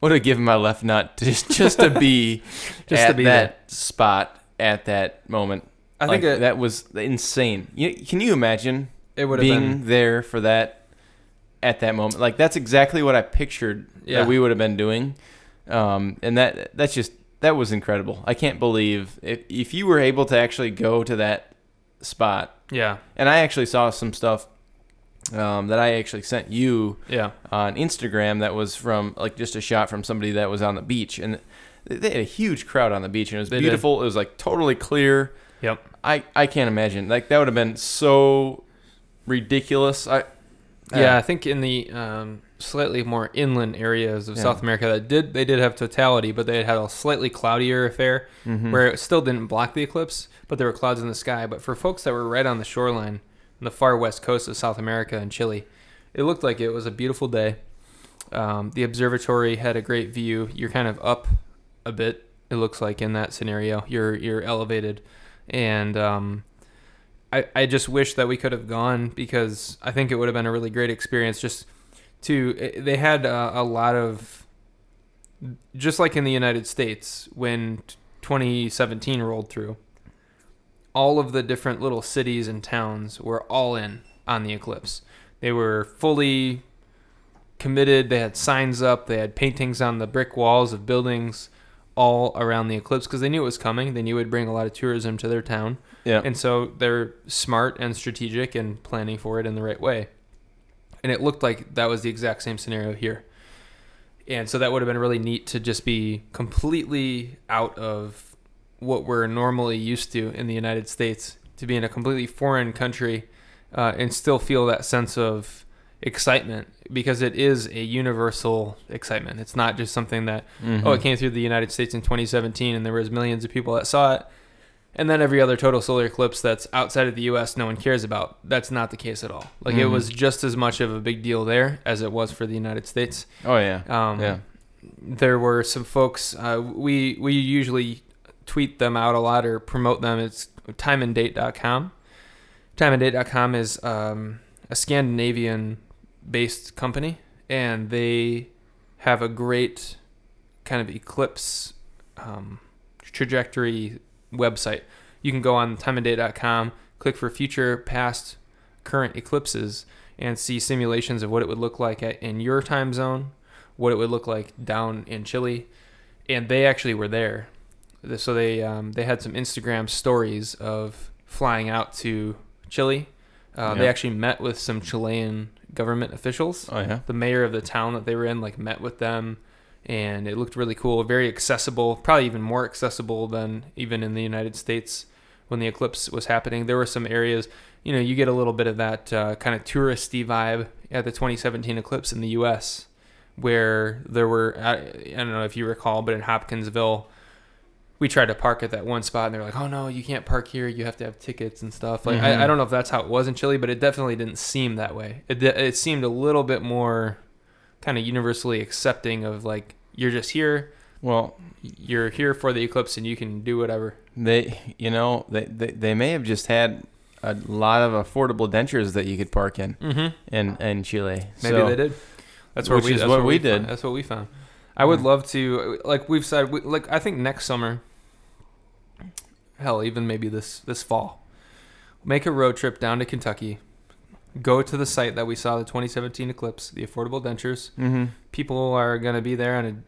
would have given my left nut to just, just to be <laughs> Just at to be that spot at that moment. I think it, that was insane. You, can you imagine it would have being been there for that at that moment? Like that's exactly what I pictured Yeah. that we would have been doing, um, and that that's just that was incredible. I can't believe if if you were able to actually go to that spot, yeah and I actually saw some stuff um, that I actually sent you yeah on Instagram that was from like just a shot from somebody that was on the beach and. They had a huge crowd on the beach, and it was They did. beautiful. It was like totally clear. yep I, I can't imagine like that would have been so ridiculous. I Yeah, uh, I think in the um, slightly more inland areas of Yeah. South America that did they did have totality, but they had a slightly cloudier affair mhm. where it still didn't block the eclipse, but there were clouds in the sky. But for folks that were right on the shoreline, on the far west coast of South America and Chile, it looked like it was a beautiful day. Um, the observatory had a great view. You're kind of up a bit. It looks like in that scenario, you're you're elevated, and um, I I just wish that we could have gone because I think it would have been a really great experience. Just to eh, they had uh, a lot of just like in the United States when 2017 rolled through, all of the different little cities and towns were all in on the eclipse. They were fully committed. They had signs up. They had paintings on the brick walls of buildings all around the eclipse because they knew it was coming. They knew it would bring a lot of tourism to their town. yeah. And so they're smart and strategic and planning for it in the right way. And it looked like that was the exact same scenario here. And so that would have been really neat to just be completely out of what we're normally used to in the United States, to be in a completely foreign country uh, and still feel that sense of excitement because it is a universal excitement. It's not just something that Mhm. oh, it came through the United States in 2017, and there was millions of people that saw it. And then every other total solar eclipse that's outside of the U.S., no one cares about. That's not the case at all. Like it Mhm. was just as much of a big deal there as it was for the United States. Oh yeah. Um, yeah. there were some folks. Uh, we we usually tweet them out a lot or promote them. It's timeanddate.com. Timeanddate.com is um, a Scandinavian based company, and they have a great kind of eclipse um, trajectory website. You can go on timeanddate.com, click for future, past, current eclipses, and see simulations of what it would look like at, in your time zone, what it would look like down in Chile, and they actually were there. So they um, they had some Instagram stories of flying out to Chile. Uh, They actually met with some Chilean government officials. Oh yeah. The mayor of the town that they were in like met with them, and it looked really cool. Very accessible, probably even more accessible than even in the United States when the eclipse was happening. There were some areas, you know, you get a little bit of that uh, kind of touristy vibe at the 2017 eclipse in the U.S., where there were I, I don't know if you recall, but in Hopkinsville. We tried to park at that one spot, and they're like, "Oh no, you can't park here. You have to have tickets and stuff." Like, Mhm. I, I don't know if that's how it was in Chile, but it definitely didn't seem that way. It it seemed a little bit more kind of universally accepting of like you're just here, Well, you're here for the eclipse, and you can do whatever. they, you know, they, they, they may have just had a lot of affordable dentures that you could park in Mm-hmm. in, in Chile. Maybe So- they did. That's where Which we, that's what we found- did. That's what we found. I would Mm. love to, like we've said, we, like I think next summer, hell, even maybe this this fall, make a road trip down to Kentucky, go to the site that we saw the 2017 eclipse, the Affordable Dentures. Mhm. People are gonna be there on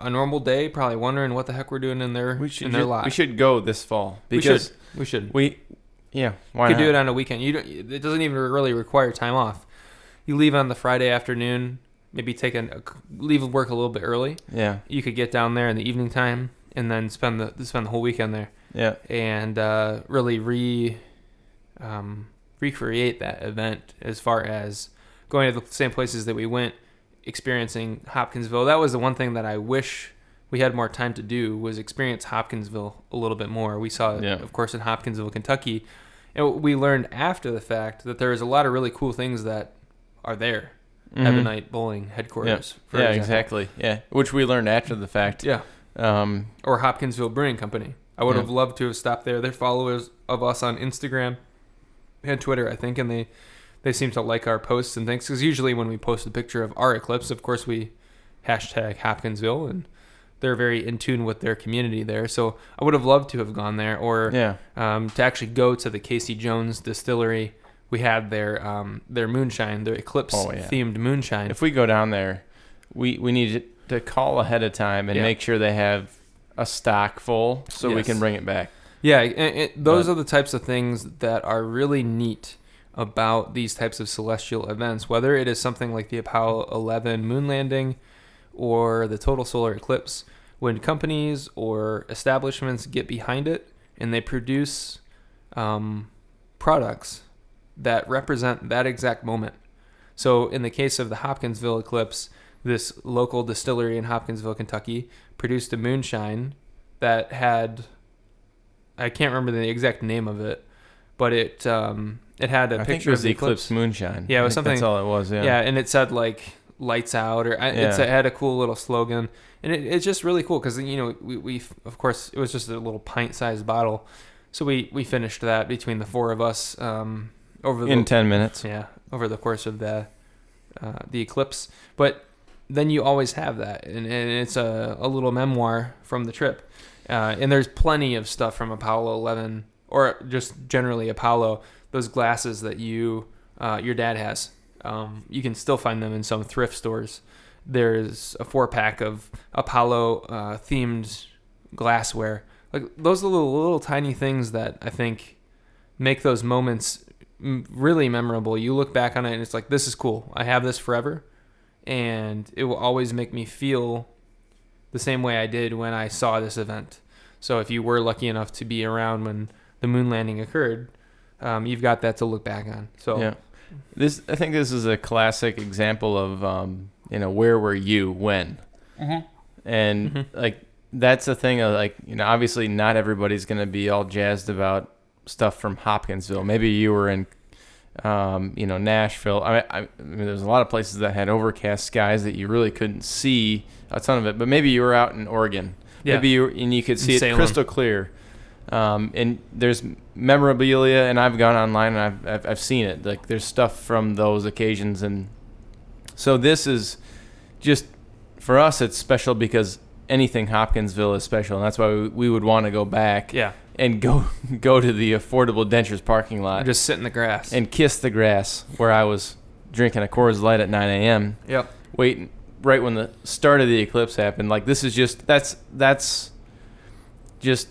a, a normal day, probably wondering what the heck we're doing in their We should in their lot. we should go this fall We because should. We should. we, yeah, why You could not? do it on a weekend. You don't, it doesn't even really require time off. You leave on the Friday afternoon, maybe take a leave work a little bit early. yeah, You could get down there in the evening time and then spend the spend the whole weekend there yeah, and uh, really re um, recreate that event as far as going to the same places that we went, experiencing Hopkinsville. That was the one thing that I wish we had more time to do was experience Hopkinsville a little bit more. We saw it, Yeah. of course, in Hopkinsville, Kentucky, and we learned after the fact that there is a lot of really cool things that are there. Mhm. Ebonite Bowling headquarters. for yeah, exactly. Yeah, which we learned after the fact. Yeah. Um, or Hopkinsville Brewing Company. I would Yeah. have loved to have stopped there. They're followers of us on Instagram and Twitter, I think, and they they seem to like our posts and things. Because usually when we post a picture of our eclipse, of course we hashtag Hopkinsville, and they're very in tune with their community there. So I would have loved to have gone there, or yeah, um, to actually go to the Casey Jones distillery. We had their um, their moonshine, their eclipse Oh, yeah. themed moonshine. if we go down there, we we need to call ahead of time and Yeah. make sure they have a stock full so we can bring it back. Yeah, it, it, those But- are the types of things that are really neat about these types of celestial events, whether it is something like the Apollo 11 moon landing or the total solar eclipse. When companies or establishments get behind it and they produce um, products that represent that exact moment. So, in the case of the Hopkinsville eclipse, this local distillery in Hopkinsville, Kentucky, produced a moonshine that had I can't remember the exact name of it, but it um, it had a I picture think it was of the Eclipse Moonshine. Yeah, it was something. That's all it was. Yeah. Yeah. and it said like lights out or I it's, Yeah. it had a cool little slogan, and it, it's just really cool because you know we, we of course it was just a little pint sized bottle, so we we finished that between the four of us um, over the In ten minutes. yeah over the course of the uh, the eclipse but then you always have that and, and it's a, a little memoir from the trip uh, and there's plenty of stuff from apollo 11 or just generally apollo those glasses that you uh, your dad has um, you can still find them in some thrift stores there's a four pack of apollo uh, themed glassware like those are the little, little tiny things that i think make those moments really memorable. You look back on it and it's like, this is cool. I have this forever. And it will always make me feel the same way I did when I saw this event. So if you were lucky enough to be around when the moon landing occurred, um, you've got that to look back on. So Yeah. This I think this is a classic example of um, you know where were you when, and Mhm. like that's the thing of like you know obviously not everybody's gonna be all jazzed about stuff from Hopkinsville. Maybe you were in um, you know, Nashville. I, I, I mean, there's a lot of places that had overcast skies that you really couldn't see a ton of it. But maybe you were out in Oregon, Yeah. maybe you were, and you could see In it Salem. crystal clear. Um, and there's memorabilia, and I've gone online and I've, I've I've seen it. Like there's stuff from those occasions, and so this is just for us. It's special because anything Hopkinsville is special, and that's why we, we would want to go back Yeah. And go <laughs> go to the affordable dentures parking lot Just sit in the grass. and kiss the grass where I was drinking a Coors Light at 9 a.m. yep. waiting right when the start of the eclipse happened. Like this is just that's that's just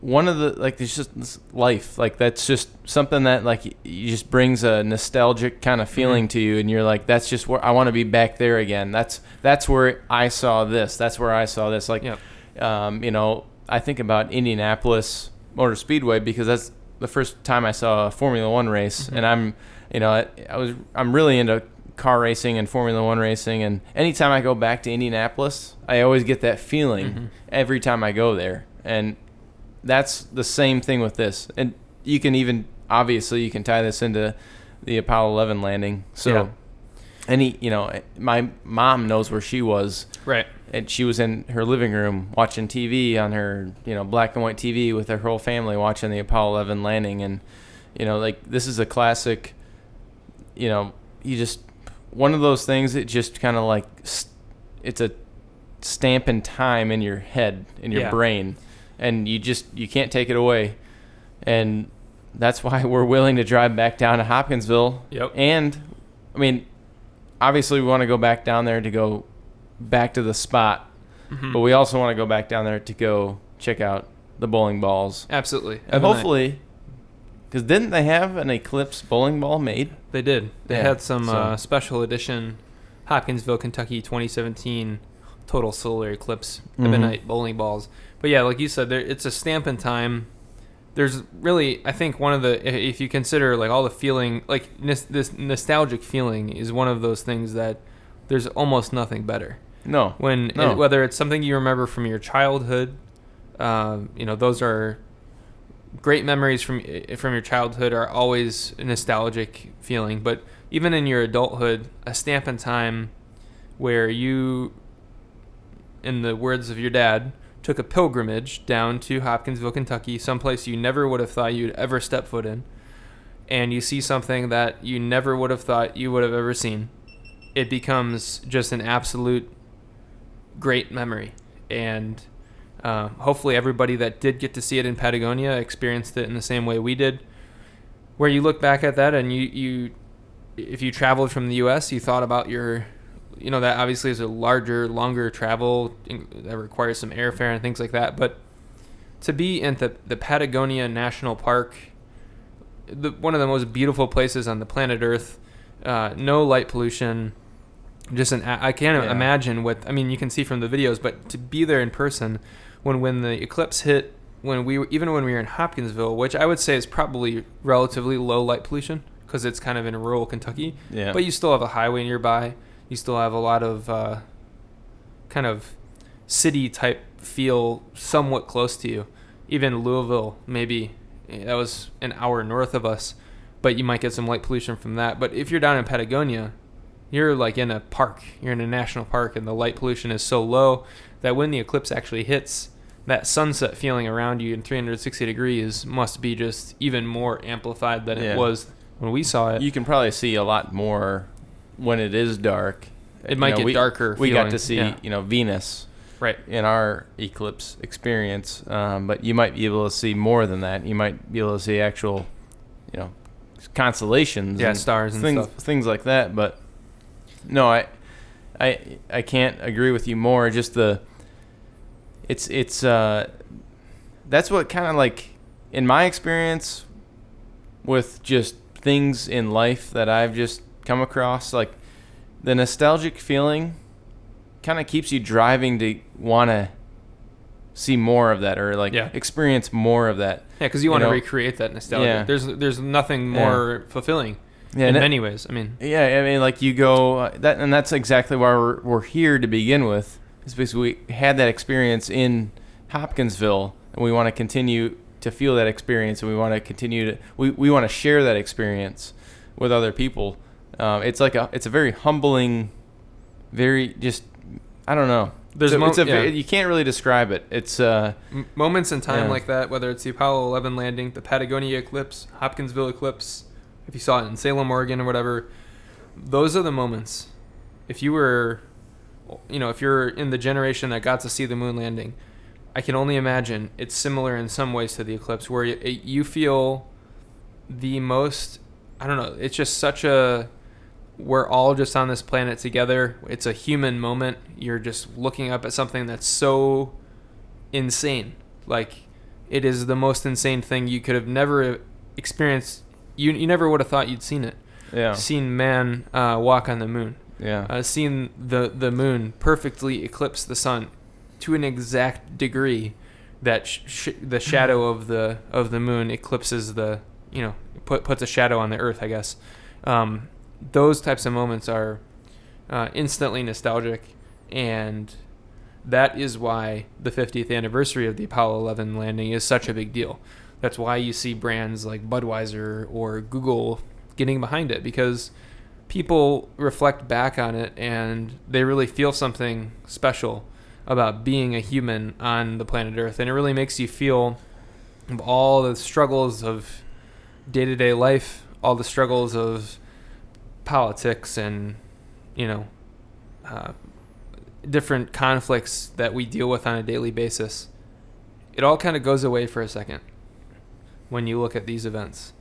one of the like it's just life like that's just something that like you just brings a nostalgic kind of feeling Mhm. to you and you're like that's just where I want to be back there again that's that's where I saw this that's where I saw this like Yep. um, you know I think about Indianapolis Motor Speedway because that's the first time I saw a Formula One race Mhm. and I'm you know I, I was I'm really into car racing and Formula One racing and anytime I go back to Indianapolis I always get that feeling Mhm. every time I go there and that's the same thing with this and you can even obviously you can tie this into the Apollo 11 landing so Yeah. Any you know my mom knows where she was Right. and she was in her living room watching TV on her, you know, black and white TV with her whole family watching the Apollo 11 landing, and you know, like this is a classic. You know, you just one of those things that just kind of like it's a stamp in time in your head, in your Yeah. brain, and you just you can't take it away, and that's why <laughs> we're willing to drive back down to Hopkinsville Yep. and I mean, obviously we want to go back down there to go back to the spot, Mhm. but we also want to go back down there to go check out the bowling balls. Absolutely. And Every hopefully, because didn't they have an Eclipse bowling ball made? They did. They Yeah, had some so- uh, special edition Hopkinsville, Kentucky 2017 total solar eclipse Mhm. Ebonite bowling balls. But yeah, like you said, there, it's a stamp in time. There's really, I think, one of the if you consider like all the feeling, like nos- this nostalgic feeling is one of those things that there's almost nothing better. No. When No. whether it's something you remember from your childhood, um, you know, those are great memories from from your childhood are always a nostalgic feeling. But even in your adulthood, a stamp in time where you, in the words of your dad, took a pilgrimage down to Hopkinsville, Kentucky, someplace you never would have thought you'd ever step foot in, and you see something that you never would have thought you would have ever seen, it becomes just an absolute great memory. And uh, hopefully, everybody that did get to see it in Patagonia experienced it in the same way we did. Where you look back at that and you, you if you traveled from the U.S., you thought about your, you know, that obviously is a larger, longer travel that requires some airfare and things like that. But to be in the, the Patagonia National Park, the, one of the most beautiful places on the planet Earth, uh, no light pollution, just an I can't Yeah. imagine what I mean. You can see from the videos, but to be there in person, when when the eclipse hit, when we were, even when we were in Hopkinsville, which I would say is probably relatively low light pollution because it's kind of in rural Kentucky, Yeah. but you still have a highway nearby. You still have a lot of uh, kind of city type feel somewhat close to you. Even Louisville, maybe eh, that was an hour north of us, but you might get some light pollution from that. But if you're down in Patagonia, you're like in a park. You're in a national park, and the light pollution is so low that when the eclipse actually hits, that sunset feeling around you in 360 degrees must be just even more amplified than Yeah. it was when we saw it. you can probably see a lot more when it is dark. It You might know, get we, darker We got to see, yeah. you know, Venus right. in our eclipse experience, um, but you might be able to see more than that. You might be able to see actual, you know, constellations, Yeah, and stars and things, stuff. things like that. But no, I, I, I can't agree with you more. Just the, it's it's uh, that's what kind of like in my experience with just things in life that I've just come across, like the nostalgic feeling kind of keeps you driving to want to see more of that or like Yeah. experience more of that. Yeah, because you You want to recreate that nostalgia. yeah. There's there's nothing Yeah. more fulfilling Yeah, in it- many ways. I mean, Yeah, I mean, like you go uh, that, and that's exactly why we're we're here to begin with. Is because we had that experience in Hopkinsville, and we want to continue to feel that experience, and we want to continue to we, we want to share that experience. with other people. Um, it's like a it's a very humbling, very just I don't know. There's it's a, mo- a yeah. you can't really describe it. It's uh M- moments in time Yeah. like that, whether it's the Apollo 11 landing, the Patagonia eclipse, Hopkinsville eclipse, if you saw it in Salem, Oregon, or whatever, those are the moments. If you were, you know, if you're in the generation that got to see the moon landing, I can only imagine it's similar in some ways to the eclipse, where you, it, you feel the most. I don't know. It's just such a. We're all just on this planet together. It's a human moment. You're just looking up at something that's so insane. Like it is the most insane thing you could have never experienced. You you never would have thought you'd seen it. yeah Seen man uh, walk on the moon. yeah Uh, seen the the moon perfectly eclipse the sun to an exact degree that sh- sh- the <laughs> shadow of the of the moon eclipses the you know put puts a shadow on the earth. I guess um, those types of moments are uh, instantly nostalgic, and that is why the 50th anniversary of the Apollo 11 landing is such a big deal. That's why you see brands like Budweiser or Google getting behind it because people reflect back on it and they really feel something special about being a human on the planet Earth. And it really makes you feel all the struggles of day to day life, all the struggles of politics and, you know, uh, different conflicts that we deal with on a daily basis. It all kind of goes away for a second when you look at these events.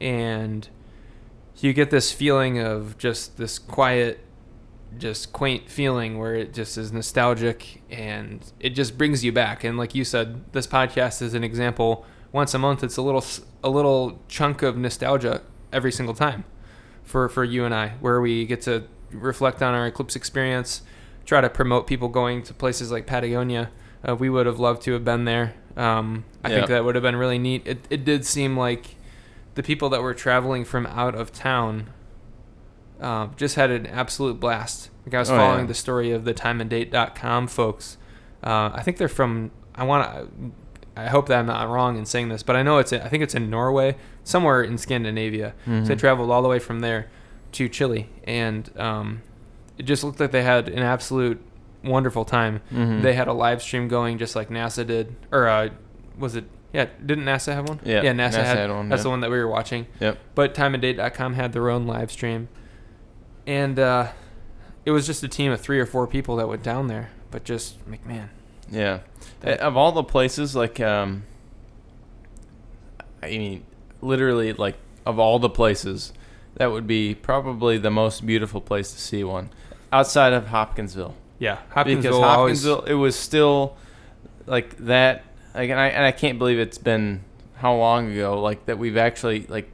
And you get this feeling of just this quiet, just quaint feeling where it just is nostalgic and it just brings you back. And like you said, this podcast is an example. Once a month, it's a little a little chunk of nostalgia every single time for for you and I, where we get to reflect on our eclipse experience, try to promote people going to places like Patagonia. Uh, we would have loved to have been there. Um, I think that would have been really neat. It it did seem like the people that were traveling from out of town uh, just had an absolute blast. Like I was Oh, following yeah. the story of the timeanddate.com folks. Uh, I think they're from. I want to. I hope that I'm not wrong in saying this, but I know it's. In, I think it's in Norway, somewhere in Scandinavia. So they Mhm. traveled all the way from there to Chile, and um, it just looked like they had an absolute wonderful time. Mhm. They had a live stream going, just like NASA did, or uh, was it? Yeah, didn't NASA have one? Yeah, yeah, NASA, NASA had, had one, That's yeah. the one that we were watching. Yep. But timeanddate.com had their own live stream, and uh, it was just a team of three or four people that went down there. But just McMahon. Yeah. That- of all the places, like, um, I mean, literally, like, of all the places, that would be probably the most beautiful place to see one outside of Hopkinsville. yeah, because Hopkinsville always. It was still like that. Like, and I, and I can't believe it's been how long ago, like, that we've actually, like,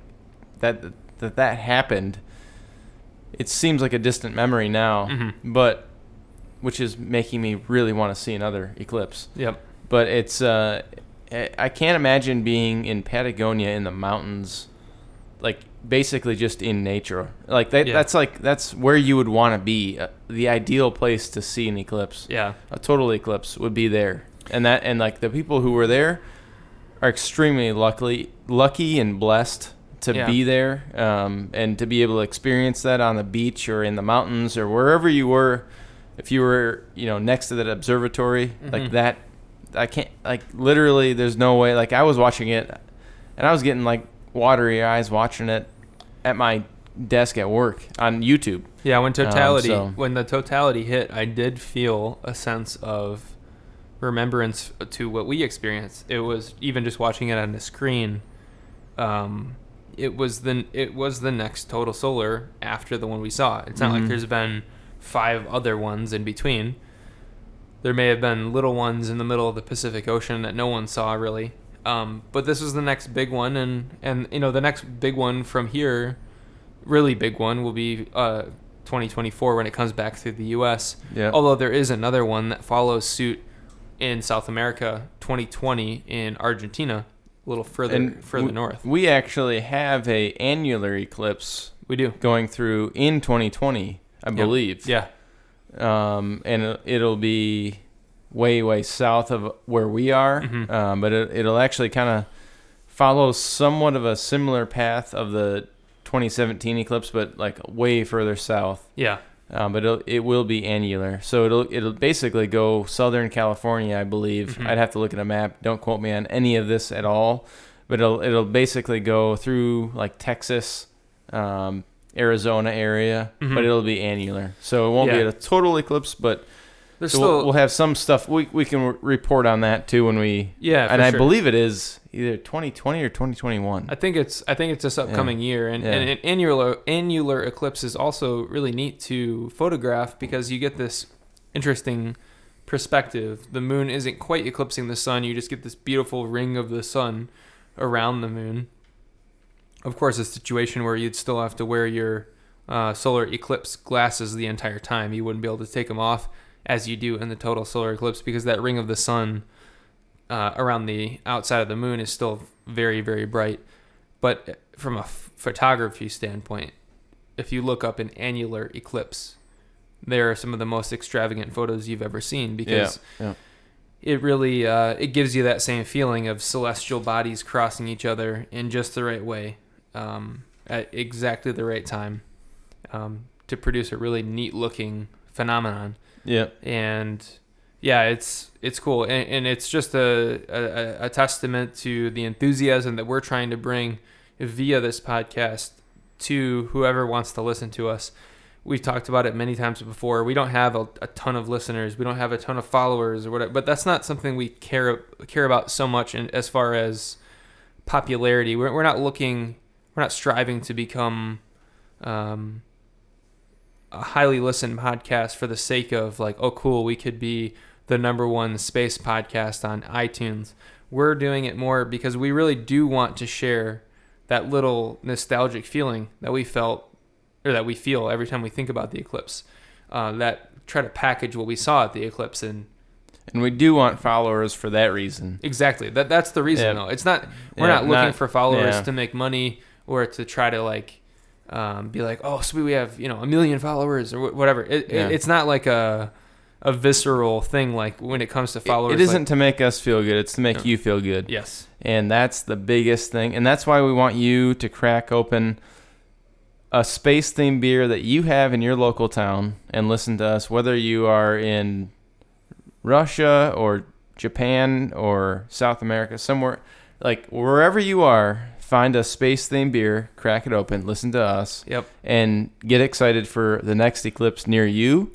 that, that, that happened. It seems like a distant memory now, Mhm. but, which is making me really want to see another eclipse Yep. but it's uh, I can't imagine being in Patagonia in the mountains, like basically just in nature. Like that, Yeah. that's like that's where you would want to be. Uh, the ideal place to see an eclipse, Yeah. a total eclipse, would be there. And that and like the people who were there are extremely lucky, lucky and blessed to Yeah. be there, um, and to be able to experience that on the beach or in the mountains or wherever you were. If you were, you know, next to that observatory, like Mhm. that, I can't like literally. There's no way. Like I was watching it, and I was getting like watery eyes watching it at my desk at work on YouTube. Yeah, when totality so- when the totality hit, I did feel a sense of remembrance to what we experienced. It was even just watching it on the screen. Um, it was the it was the next total solar after the one we saw. It's not like Mhm. there's been five other ones in between. There may have been little ones in the middle of the Pacific Ocean that no one saw really. Um, but this was the next big one, and and you know the next big one from here, really big one will be uh, 2024 when it comes back through the U.S. Yeah. Although there is another one that follows suit in South America, 2020 in Argentina, a little further further we, north. We actually have a annular eclipse We do. going through in 2020, I believe. Yeah. Um, and it- it'll be way way south of where we are. Mhm. Um, but it, it'll actually kind of follow somewhat of a similar path of the 2017 eclipse, but like way further south. Yeah. Um, but it'll, it will be annular, so it'll it'll basically go Southern California, I believe. Mhm. I'd have to look at a map. Don't quote me on any of this at all, but it'll it'll basically go through like Texas, um, Arizona area, Mhm. but it'll be annular. So it won't be a total eclipse, but There's so still we'll, we'll have some stuff. We we can re- report on that too when we. yeah, and I sure. believe it is either 2020 or 2021. I think it's I think it's this upcoming year, and, Yeah. and an annular annular eclipse is also really neat to photograph because you get this interesting perspective. The moon isn't quite eclipsing the sun; you just get this beautiful ring of the sun around the moon. Of course, a situation where you'd still have to wear your uh, solar eclipse glasses the entire time. You wouldn't be able to take them off as you do in the total solar eclipse because that ring of the sun uh, around the outside of the moon is still very, very bright. But from a f- photography standpoint, if you look up an annular eclipse, there are some of the most extravagant photos you've ever seen because yeah. it really uh, it gives you that same feeling of celestial bodies crossing each other in just the right way um, at exactly the right time um, to produce a really neat looking phenomenon. Yeah. and yeah it's it's cool. And, and it's just a, a, a testament to the enthusiasm that we're trying to bring via this podcast to whoever wants to listen to us. We've talked about it many times before. We don't have a, a ton of listeners. We don't have a ton of followers or whatever but that's not something we care care about so much And as far as popularity. We're, we're not looking we're not striving to become um, a highly listened podcast for the sake of like, oh, cool, we could be the number one space podcast on iTunes. We're doing it more because we really do want to share that little nostalgic feeling that we felt or that we feel every time we think about the eclipse. Uh, that try to package what we saw at the eclipse and And we do want followers for that reason. exactly that that's the reason Yeah. though. It's not we're Yeah, not looking not- for followers yeah. to make money or to try to like um, be like oh sweet we have you know a million followers or wh- whatever. It, Yeah. it, it's not like a a visceral thing like when it comes to It- followers. it isn't to make us feel good, it's to make No. you feel good. Yes. And that's the biggest thing. And that's why we want you to crack open a space themed beer that you have in your local town and listen to us, whether you are in Russia or Japan or South America, somewhere like wherever you are, find a space themed beer, crack it open, listen to us, Yep. and get excited for the next eclipse near you.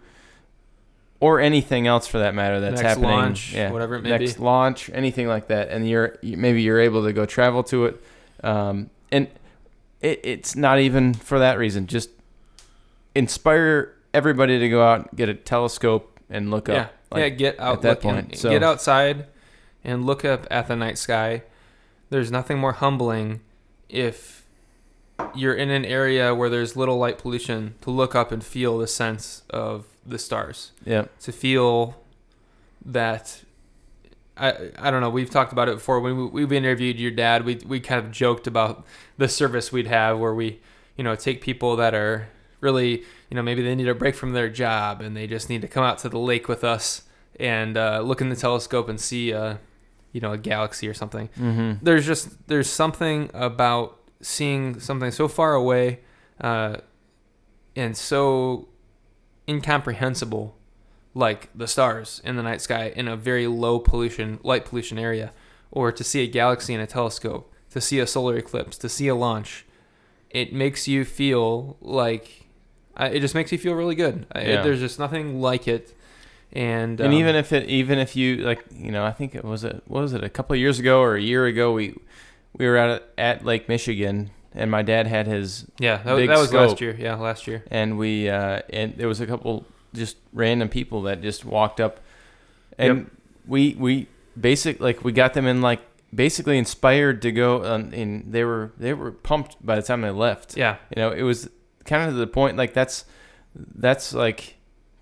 Or anything else for that matter that's happening. Next happening. launch, whatever it may next be. launch, anything like that, and you're maybe you're able to go travel to it, um, and it, it's not even for that reason. Just inspire everybody to go out, get a telescope, and look yeah. up. Like, yeah. Get out. at that look and- point, so- Get outside and look up at the night sky. There's nothing more humbling if you're in an area where there's little light pollution to look up and feel the sense of the stars. yeah, to feel that I I don't know. We've talked about it before. When we, we've interviewed your dad, we we kind of joked about the service we'd have where we you know take people that are really you know maybe they need a break from their job and they just need to come out to the lake with us and uh, look in the telescope and see uh, you know a galaxy or something. Mm-hmm. there's just there's something about seeing something so far away uh, and so incomprehensible like the stars in the night sky in a very low pollution light pollution area or to see a galaxy in a telescope to see a solar eclipse to see a launch it makes you feel like uh, it just makes you feel really good. Uh, it- there's just nothing like it and and um, even if it even if you like you know i think it was it what was it a couple of years ago or a year ago we we were at at lake michigan and my dad had his yeah that, that was scope. last year yeah last year and we uh and there was a couple just random people that just walked up and Yep. we we basic like we got them in like basically inspired to go um, and they were they were pumped by the time they left yeah you know it was kind of to the point like that's that's like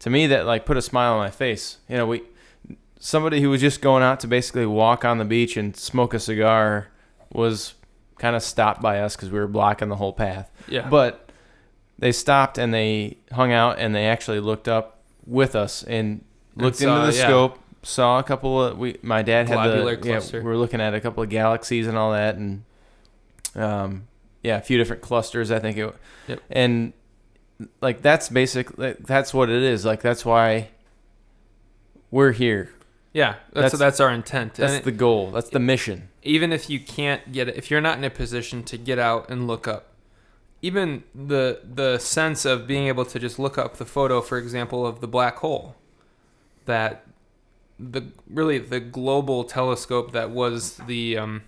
to me that like put a smile on my face you know we somebody who was just going out to basically walk on the beach and smoke a cigar was kind of stopped by us because we were blocking the whole path yeah but they stopped and they hung out and they actually looked up with us and looked saw- into the yeah. scope saw a couple of we my dad had Globular the yeah cluster. we were looking at a couple of galaxies and all that and um yeah, a few different clusters. I think it, Yep. and like that's basic. like, That's what it is. Like that's why we're here. Yeah, that's That's- that's, our intent. That's it- the goal. That's the mission. even if you can't get it, if you're not in a position to get out and look up, even the the sense of being able to just look up the photo, for example, of the black hole, that the really the global telescope that was the um,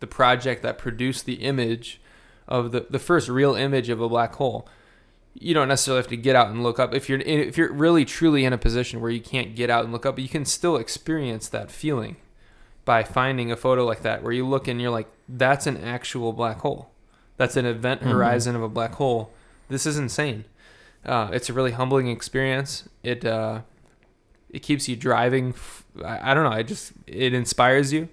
the project that produced the image of the the first real image of a black hole. You don't necessarily have to get out and look up. If you're in, if you're really truly in a position where you can't get out and look up, but you can still experience that feeling by finding a photo like that where you look and you're like that's an actual black hole. That's an event Mhm. horizon of a black hole. This is insane. Uh, it's a really humbling experience. It uh, it keeps you driving f- I, I don't know it just it inspires you.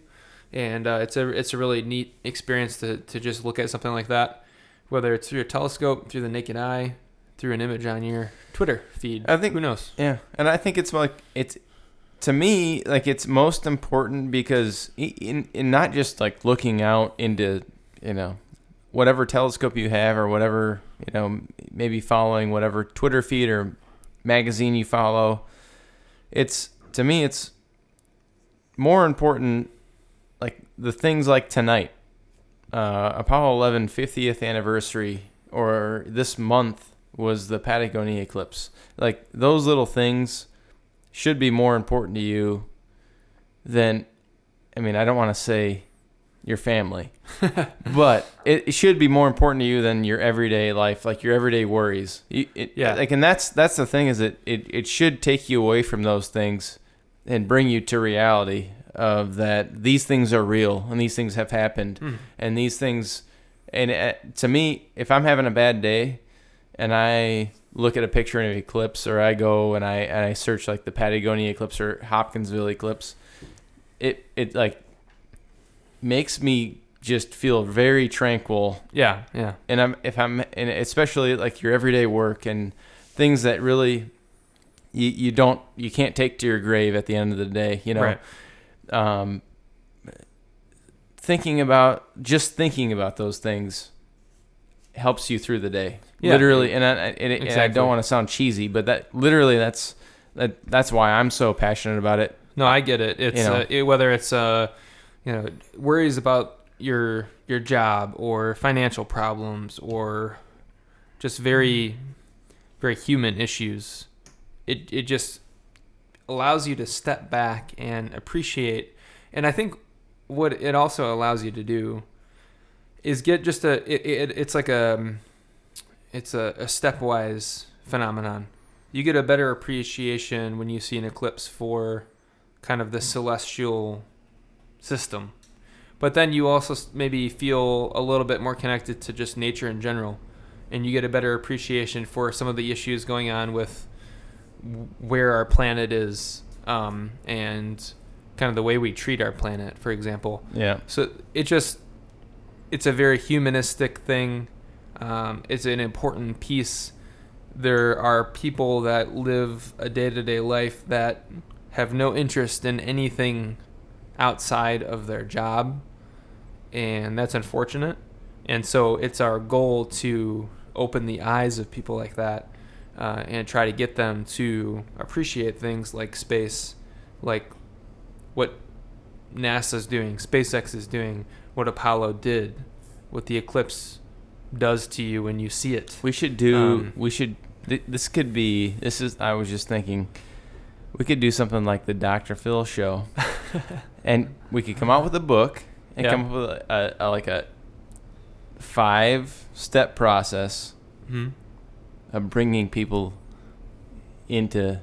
And uh, it's a it's a really neat experience to, to just look at something like that whether it's through a telescope through the naked eye through an image on your twitter feed I think- who knows Yeah, and I think it's like it's to me like it's most important because in in not just like looking out into you know whatever telescope you have or whatever you know maybe following whatever Twitter feed or magazine you follow. It's to me it's more important like the things like tonight uh, Apollo 11 50th anniversary or this month was the Patagonia eclipse. Like those little things should be more important to you than I mean, I don't want to say your family, <laughs> but it, it should be more important to you than your everyday life, like your everyday worries. You, it, Yeah. Like, and that's that's the thing is that it it should take you away from those things and bring you to reality of that these things are real and these things have happened Hmm. and these things and uh, to me if i'm having a bad day and i look at a picture of an eclipse or i go and i and i search like the patagonia eclipse or hopkinsville eclipse it it like makes me just feel very tranquil. Yeah yeah. And i'm if i'm and especially like your everyday work and things that really you, you don't you can't take to your grave at the end of the day you know? Right. Um, thinking about just thinking about those things helps you through the day. Yeah. Literally, and I, and, it, and I don't want to sound cheesy, but that literally that's that that's why I'm so passionate about it. No, I get it. It's You know. uh, it, whether it's uh, you know, worries about your your job or financial problems or just very very human issues. It it just allows you to step back and appreciate. And I think what it also allows you to do is get just a it, it, it's like a it's a, a stepwise phenomenon. You get a better appreciation when you see an eclipse for kind of the celestial system. But then you also maybe feel a little bit more connected to just nature in general. And you get a better appreciation for some of the issues going on with where our planet is um, and kind of the way we treat our planet, for example. Yeah, So it just, it's a very humanistic thing. Um, it's an important piece. There are people that live a day to day life that have no interest in anything outside of their job. And that's unfortunate. And so it's our goal to open the eyes of people like that uh, and try to get them to appreciate things like space, like what NASA's doing, SpaceX is doing, what Apollo did, what the eclipse does to you when you see it. we should do. Um, we should. Th- this could be. This is. I was just thinking. We could do something like the Dr. Phil show, <laughs> and we could come out with a book and Yeah. come up with a, a, a like a five step process hmm of bringing people into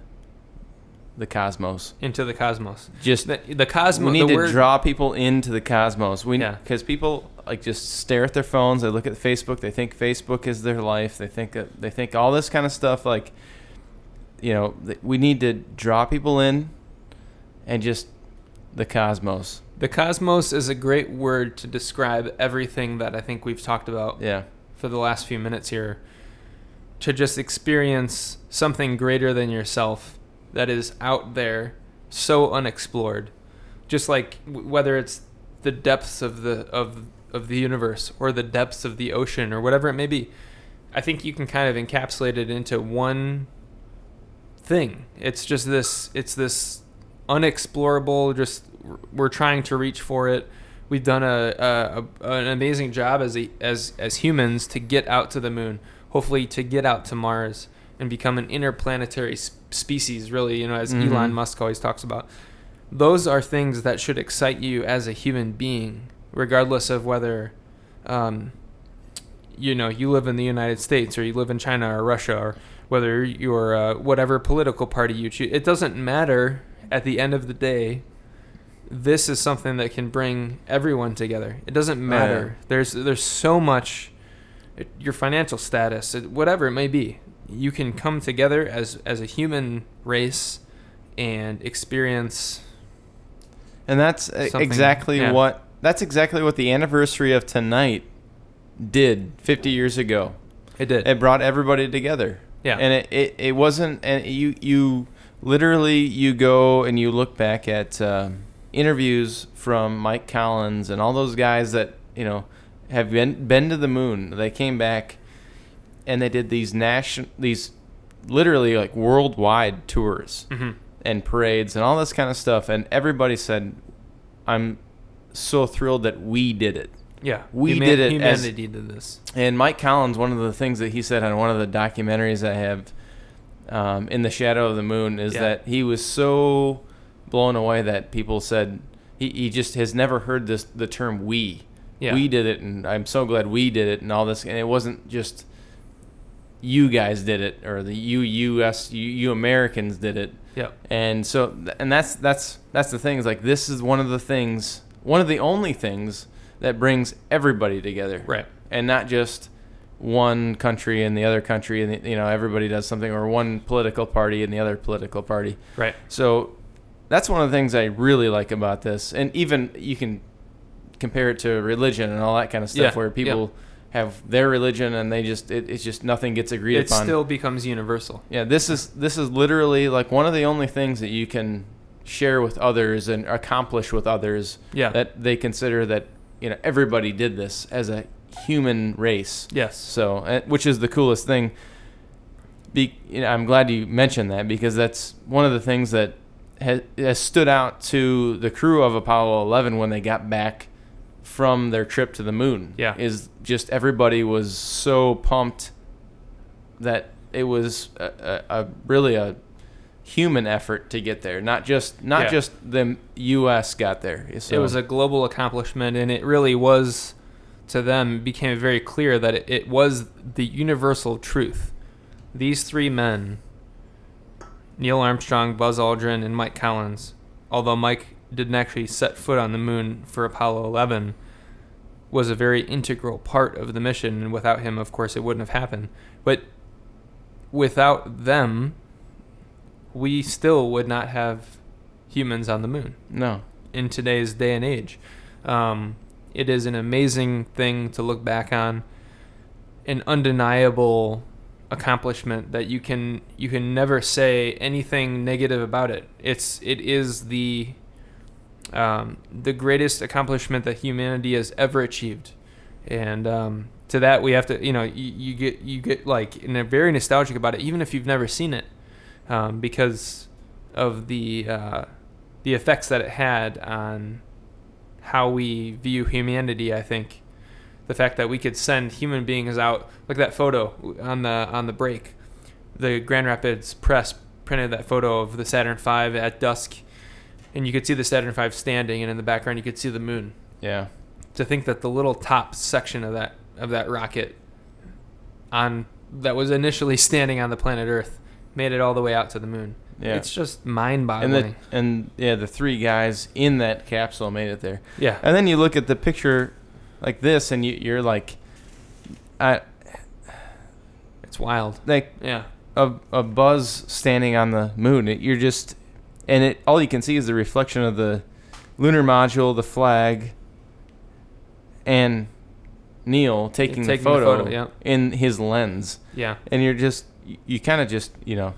the cosmos. Into the cosmos. Just The, the cosmos. we need to word, draw people into the cosmos. We Yeah. because people like just stare at their phones. They look at Facebook. They think Facebook is their life. They think that they think all this kind of stuff. Like, you know, th- we need to draw people in, and just the cosmos. The cosmos is a great word to describe everything that I think we've talked about Yeah, for the last few minutes here. To just experience something greater than yourself that is out there, so unexplored. Just like w- whether it's the depths of the of of the universe or the depths of the ocean or whatever it may be. I think you can kind of encapsulate it into one thing. It's just this it's this unexplorable just we're trying to reach for it. We've done a, a, a an amazing job as a, as as humans to get out to the moon, hopefully to get out to Mars and become an interplanetary species really, you know, as Mhm. Elon Musk always talks about. Those are things that should excite you as a human being, regardless of whether um, you know you live in the United States or you live in China or Russia or whether you're uh, whatever political party you choose. It doesn't matter. At the end of the day, this is something that can bring everyone together. It doesn't matter. There's there's so much. It, your financial status, whatever it may be, you can come together as as a human race and experience. And that's Something- exactly yeah. what that's exactly what the anniversary of tonight did 50 years ago. It did. It brought everybody together. yeah. And it, it, it wasn't and you you literally you go and you look back at um interviews from Mike Collins and all those guys that, you know, have been been to the moon. They came back and they did these national these literally like worldwide tours hmm and parades and all this kind of stuff and everybody said I'm so thrilled that we did it. Yeah. We Human- did it as- Humanity did this. And Mike Collins, one of the things that he said on one of the documentaries I have, um, in the shadow of the moon, is Yeah. that he was so blown away that people said he, he just has never heard this the term "we." Yeah. We did it, and I'm so glad we did it, and all this. And it wasn't just you guys did it, or the you U.S. you, you Americans did it. Yep. And so, and that's that's that's the thing. Is like this is one of the things, one of the only things that brings everybody together Right. and not just one country and the other country and you know everybody does something or one political party and the other political party Right. so that's one of the things i really like about this and even you can compare it to religion and all that kind of stuff Yeah, where people have their religion and they just it, it's just nothing gets agreed It upon It still becomes universal. yeah this is this is literally like one of the only things that you can share with others and accomplish with others Yeah. that they consider that you know everybody did this as a human race yes. so, uh, which is the coolest thing. Be, you know, I'm glad you mentioned that because that's one of the things that has, has stood out to the crew of Apollo 11 when they got back from their trip to the moon. Yeah. is just everybody was so pumped that it was a, a, a really a human effort to get there, not just not Yeah. just the U.S. got there. So, It was a global accomplishment, and it really was to them became very clear that it, it was the universal truth. These three men, Neil Armstrong, Buzz Aldrin, and Mike Collins, although Mike didn't actually set foot on the moon for Apollo 11, was a very integral part of the mission, and without him, of course, it wouldn't have happened. But without them, we still would not have humans on the moon no. in today's day and age. Um, it is an amazing thing to look back on, an undeniable accomplishment that you can you can never say anything negative about it. It's it is the um, the greatest accomplishment that humanity has ever achieved, and um, to that we have to you know you, you get you get like in a very nostalgic about it, even if you've never seen it, um, because of the uh, the effects that it had on how we view humanity. I think the fact that we could send human beings out, like that photo on the on the break, the Grand Rapids Press printed that photo of the Saturn V at dusk, and you could see the Saturn V standing, and in the background you could see the moon. Yeah. To think that the little top section of that of that rocket on that was initially <laughs> standing on the planet Earth made it all the way out to the moon. Yeah. It's just and mind-boggling. the and yeah, the three guys in that capsule made it there. yeah. And then you look at the picture like this, and you, you're like, I It's wild. like Yeah. a a buzz standing on the moon. It, you're just, and it all you can see is the reflection of the lunar module, the flag, and Neil taking, Taking the the photo, photo, yeah. in his lens, Yeah. and you're just you, you kind of just you know.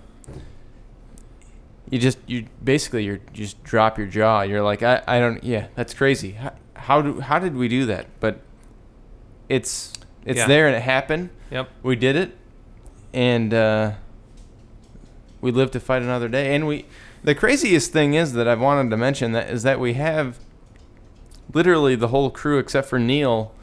You just you basically you're just drop your jaw. You're like I, I don't yeah that's crazy. How, how do how did we do that? But it's it's Yeah. there and it happened. Yep. We did it, and uh, we live to fight another day. And we, the craziest thing is that I've wanted to mention that is that we have literally the whole crew except for Neil,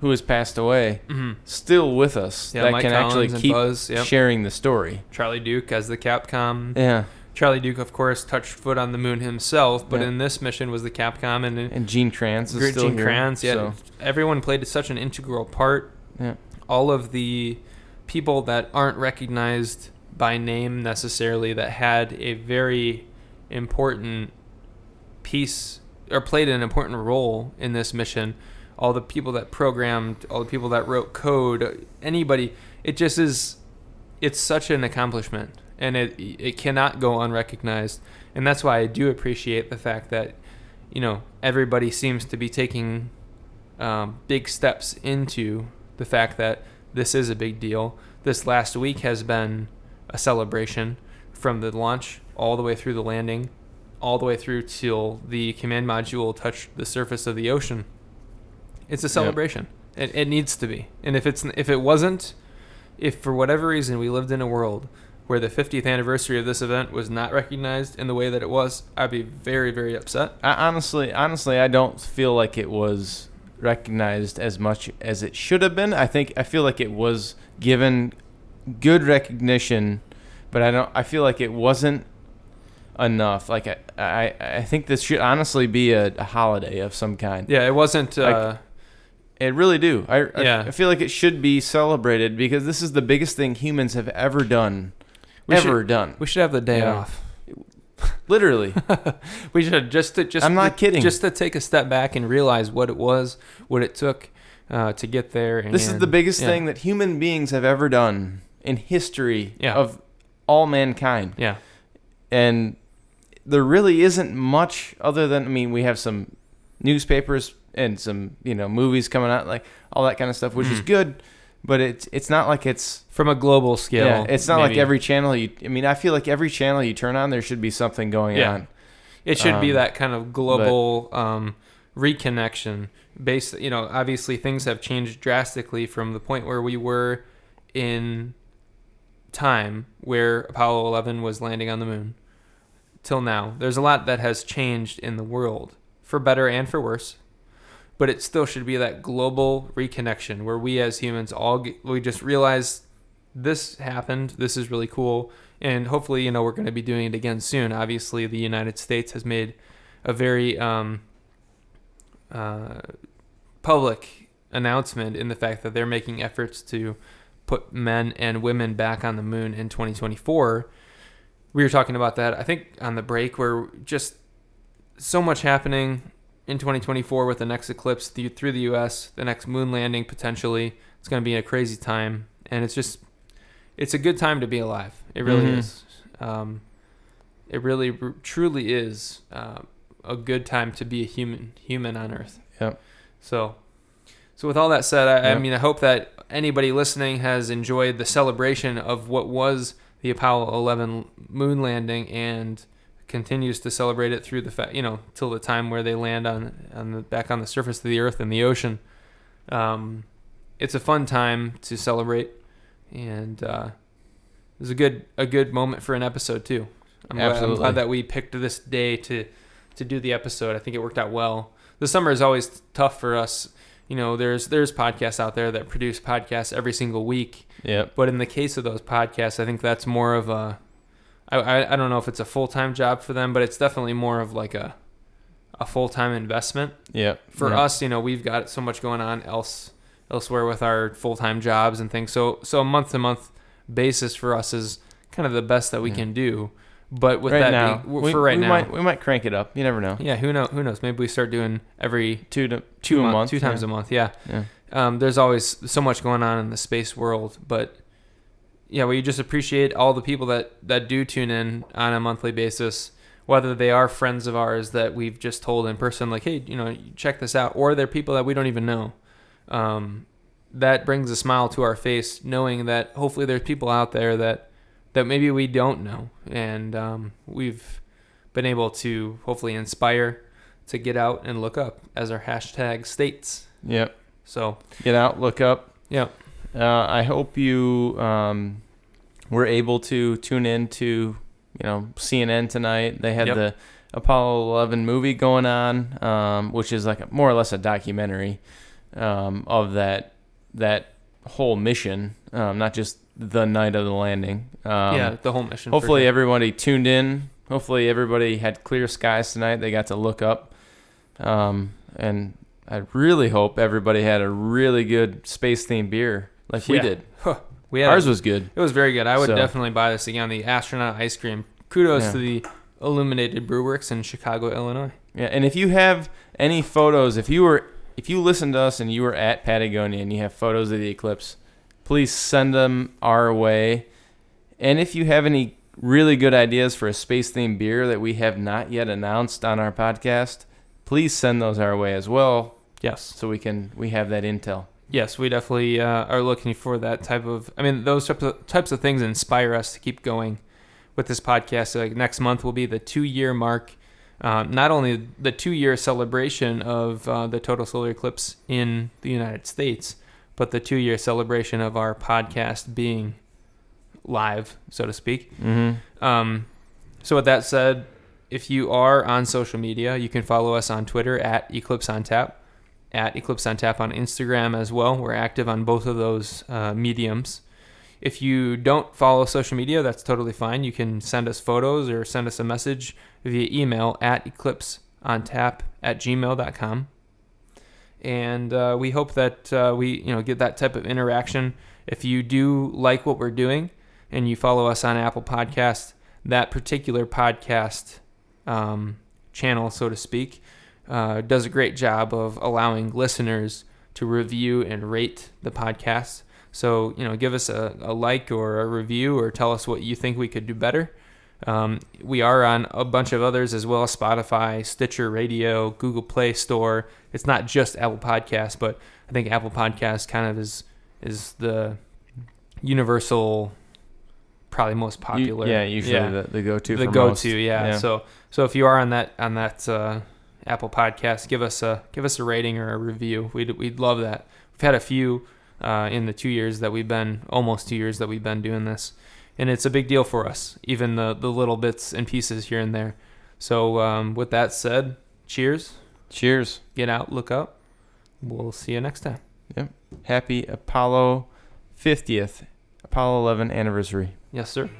who has passed away, hmm still with us Yeah, that Mike can Collins actually keep Buzz, yep. sharing the story. Charlie Duke as the Capcom. Yeah, Charlie Duke, of course, touched foot on the moon himself, but Yeah. in this mission was the Capcom and, and Gene Kranz is Gene still here. Kranz. Yeah, so, everyone played such an integral part. yeah. All of the people that aren't recognized by name necessarily that had a very important piece or played an important role in this mission. All the people that programmed, all the people that wrote code, anybody. It just is. It's such an accomplishment, and it it cannot go unrecognized. And that's why I do appreciate the fact that, you know, everybody seems to be taking um, big steps into the fact that this is a big deal. This last week has been a celebration from the launch all the way through the landing, all the way through till the command module touched the surface of the ocean. It's a celebration. It, it needs to be. And if it's if it wasn't, if for whatever reason we lived in a world where the 50th anniversary of this event was not recognized in the way that it was, I'd be very very upset. I, honestly, honestly, I don't feel like it was recognized as much as it should have been. I think I feel like it was given good recognition, but I don't. I feel like it wasn't enough. Like I, I, I think this should honestly be a, a holiday of some kind. Yeah, it wasn't. Like, uh, I really do. I, I- Yeah. I feel like it should be celebrated because this is the biggest thing humans have ever done. We ever should- done. we should have the day Yeah. off. <laughs> Literally. <laughs> We should just to just I'm not to- kidding. Just to take a step back and realize what it was, what it took uh, to get there. And, This is the biggest yeah. thing that human beings have ever done in history Yeah. of all mankind. Yeah, And there really isn't much other than I mean, we have some newspapers and some, you know, movies coming out like all that kind of stuff, which is Mhm. good, but it's it's not like it's from a global scale. yeah, it's not like maybe. every channel you I mean, I feel like every channel you turn on there should be something going Yeah. on. It should be um, that kind of global um, reconnection. Based, you know, obviously things have changed drastically from the point where we were in time, where Apollo 11 was landing on the moon, till now. There's a lot that has changed in the world, for better and for worse. But it still should be that global reconnection where we as humans all we just realize this happened. This is really cool. And hopefully, you know, we're going to be doing it again soon. Obviously, the United States has made a very um, uh, public announcement in the fact that they're making efforts to put men and women back on the moon in 2024. We were talking about that, I think, on the break, where just so much happening in 2024 with the next eclipse th- through the U.S., the next moon landing potentially. It's going to be a crazy time, and it's just it's a good time to be alive. It really Mhm. is. Um, it really, r- truly is uh, a good time to be a human human on Earth. Yep. So, so with all that said, I, I mean, I hope that anybody listening has enjoyed the celebration of what was the Apollo 11 moon landing and continues to celebrate it through the fa- you know till the time where they land on on the back on the surface of the earth in the ocean. Um, it's a fun time to celebrate, and uh, it was a good a good moment for an episode too. I'm, glad, I'm glad that we picked this day to to do the episode. I think it worked out well. The summer is always tough for us. You know, there's there's podcasts out there that produce podcasts every single week, Yep. but in the case of those podcasts, I think that's more of a I, I, I don't know if it's a full time job for them, but it's definitely more of like a a full time investment Yep. for Yep. us. You know, we've got so much going on else elsewhere with our full time jobs and things. So so a month to month basis for us is kind of the best that we Yeah. can do. But with right that now, being, we, for right we now, might we might crank it up. You never know. yeah, who know who knows? Maybe we start doing every Two to two, two a mon- month. two times yeah. a month. Yeah. Yeah. Um, there's always so much going on in the space world, but yeah, we just appreciate all the people that that do tune in on a monthly basis, whether they are friends of ours that we've just told in person, like, hey, you know, check this out, or they're people that we don't even know. Um, that brings a smile to our face, knowing that hopefully there's people out there that that maybe we don't know, and um, we've been able to hopefully inspire to get out and look up, as our hashtag states. Yep. So Get out, look up. yeah, Uh, I hope you um, were able to tune in to you know CNN tonight. They had Yep. the Apollo 11 movie going on, um, which is like a, more or less a documentary um, of that that whole mission, um, not just the night of the landing. Um, yeah, the whole mission. Hopefully, sure. everybody tuned in. Hopefully, everybody had clear skies tonight. They got to look up. Um, and I really hope everybody had a really good space themed beer like we Yeah. did. We had Ours was good. It was very good. I would So- definitely buy this again. The astronaut ice cream. Kudos Yeah. to the Illuminated Brewworks in Chicago, Illinois. Yeah, and if you have any photos, if you were if you listened to us and you were at Patagonia and you have photos of the eclipse, please send them our way. And if you have any really good ideas for a space themed beer that we have not yet announced on our podcast, please send those our way as well Yes. so we can we have that intel. Yes, we definitely uh, are looking for that type of. I mean, those types of, types of things inspire us to keep going with this podcast. So, Like next month will be the two year mark. Um, not only the two year celebration of uh, the total solar eclipse in the United States, but the two year celebration of our podcast being live, so to speak. Mm-hmm. Um, so with that said, if you are on social media, you can follow us on Twitter at Eclipse on Tap, at Eclipse on Tap on Instagram as well. We're active on both of those uh, mediums. If you don't follow social media, that's totally fine. You can send us photos or send us a message via email at eclipseontap at gmail.com. And uh, we hope that uh, we you know get that type of interaction. If you do like what we're doing and you follow us on Apple Podcast, that particular podcast um, channel, so to speak, uh, does a great job of allowing listeners to review and rate the podcast. So, you know, give us a, a like or a review or tell us what you think we could do better. Um, we are on a bunch of others as well Spotify, Stitcher Radio, Google Play Store. It's not just Apple Podcasts, but I think Apple Podcasts kind of is is the universal, probably most popular. yeah, usually Yeah the, the go to. the go to, Yeah. Yeah. So so if you are on that on that uh, Apple Podcast, give us a give us a rating or a review. We'd we'd love that. We've had a few uh, in the two years that we've been almost two years that we've been doing this, and it's a big deal for us. Even the the little bits and pieces here and there. So um, with that said, cheers. Cheers. Get out, look up. We'll see you next time. Yep. Happy Apollo 50th, Apollo 11 anniversary. Yes, sir.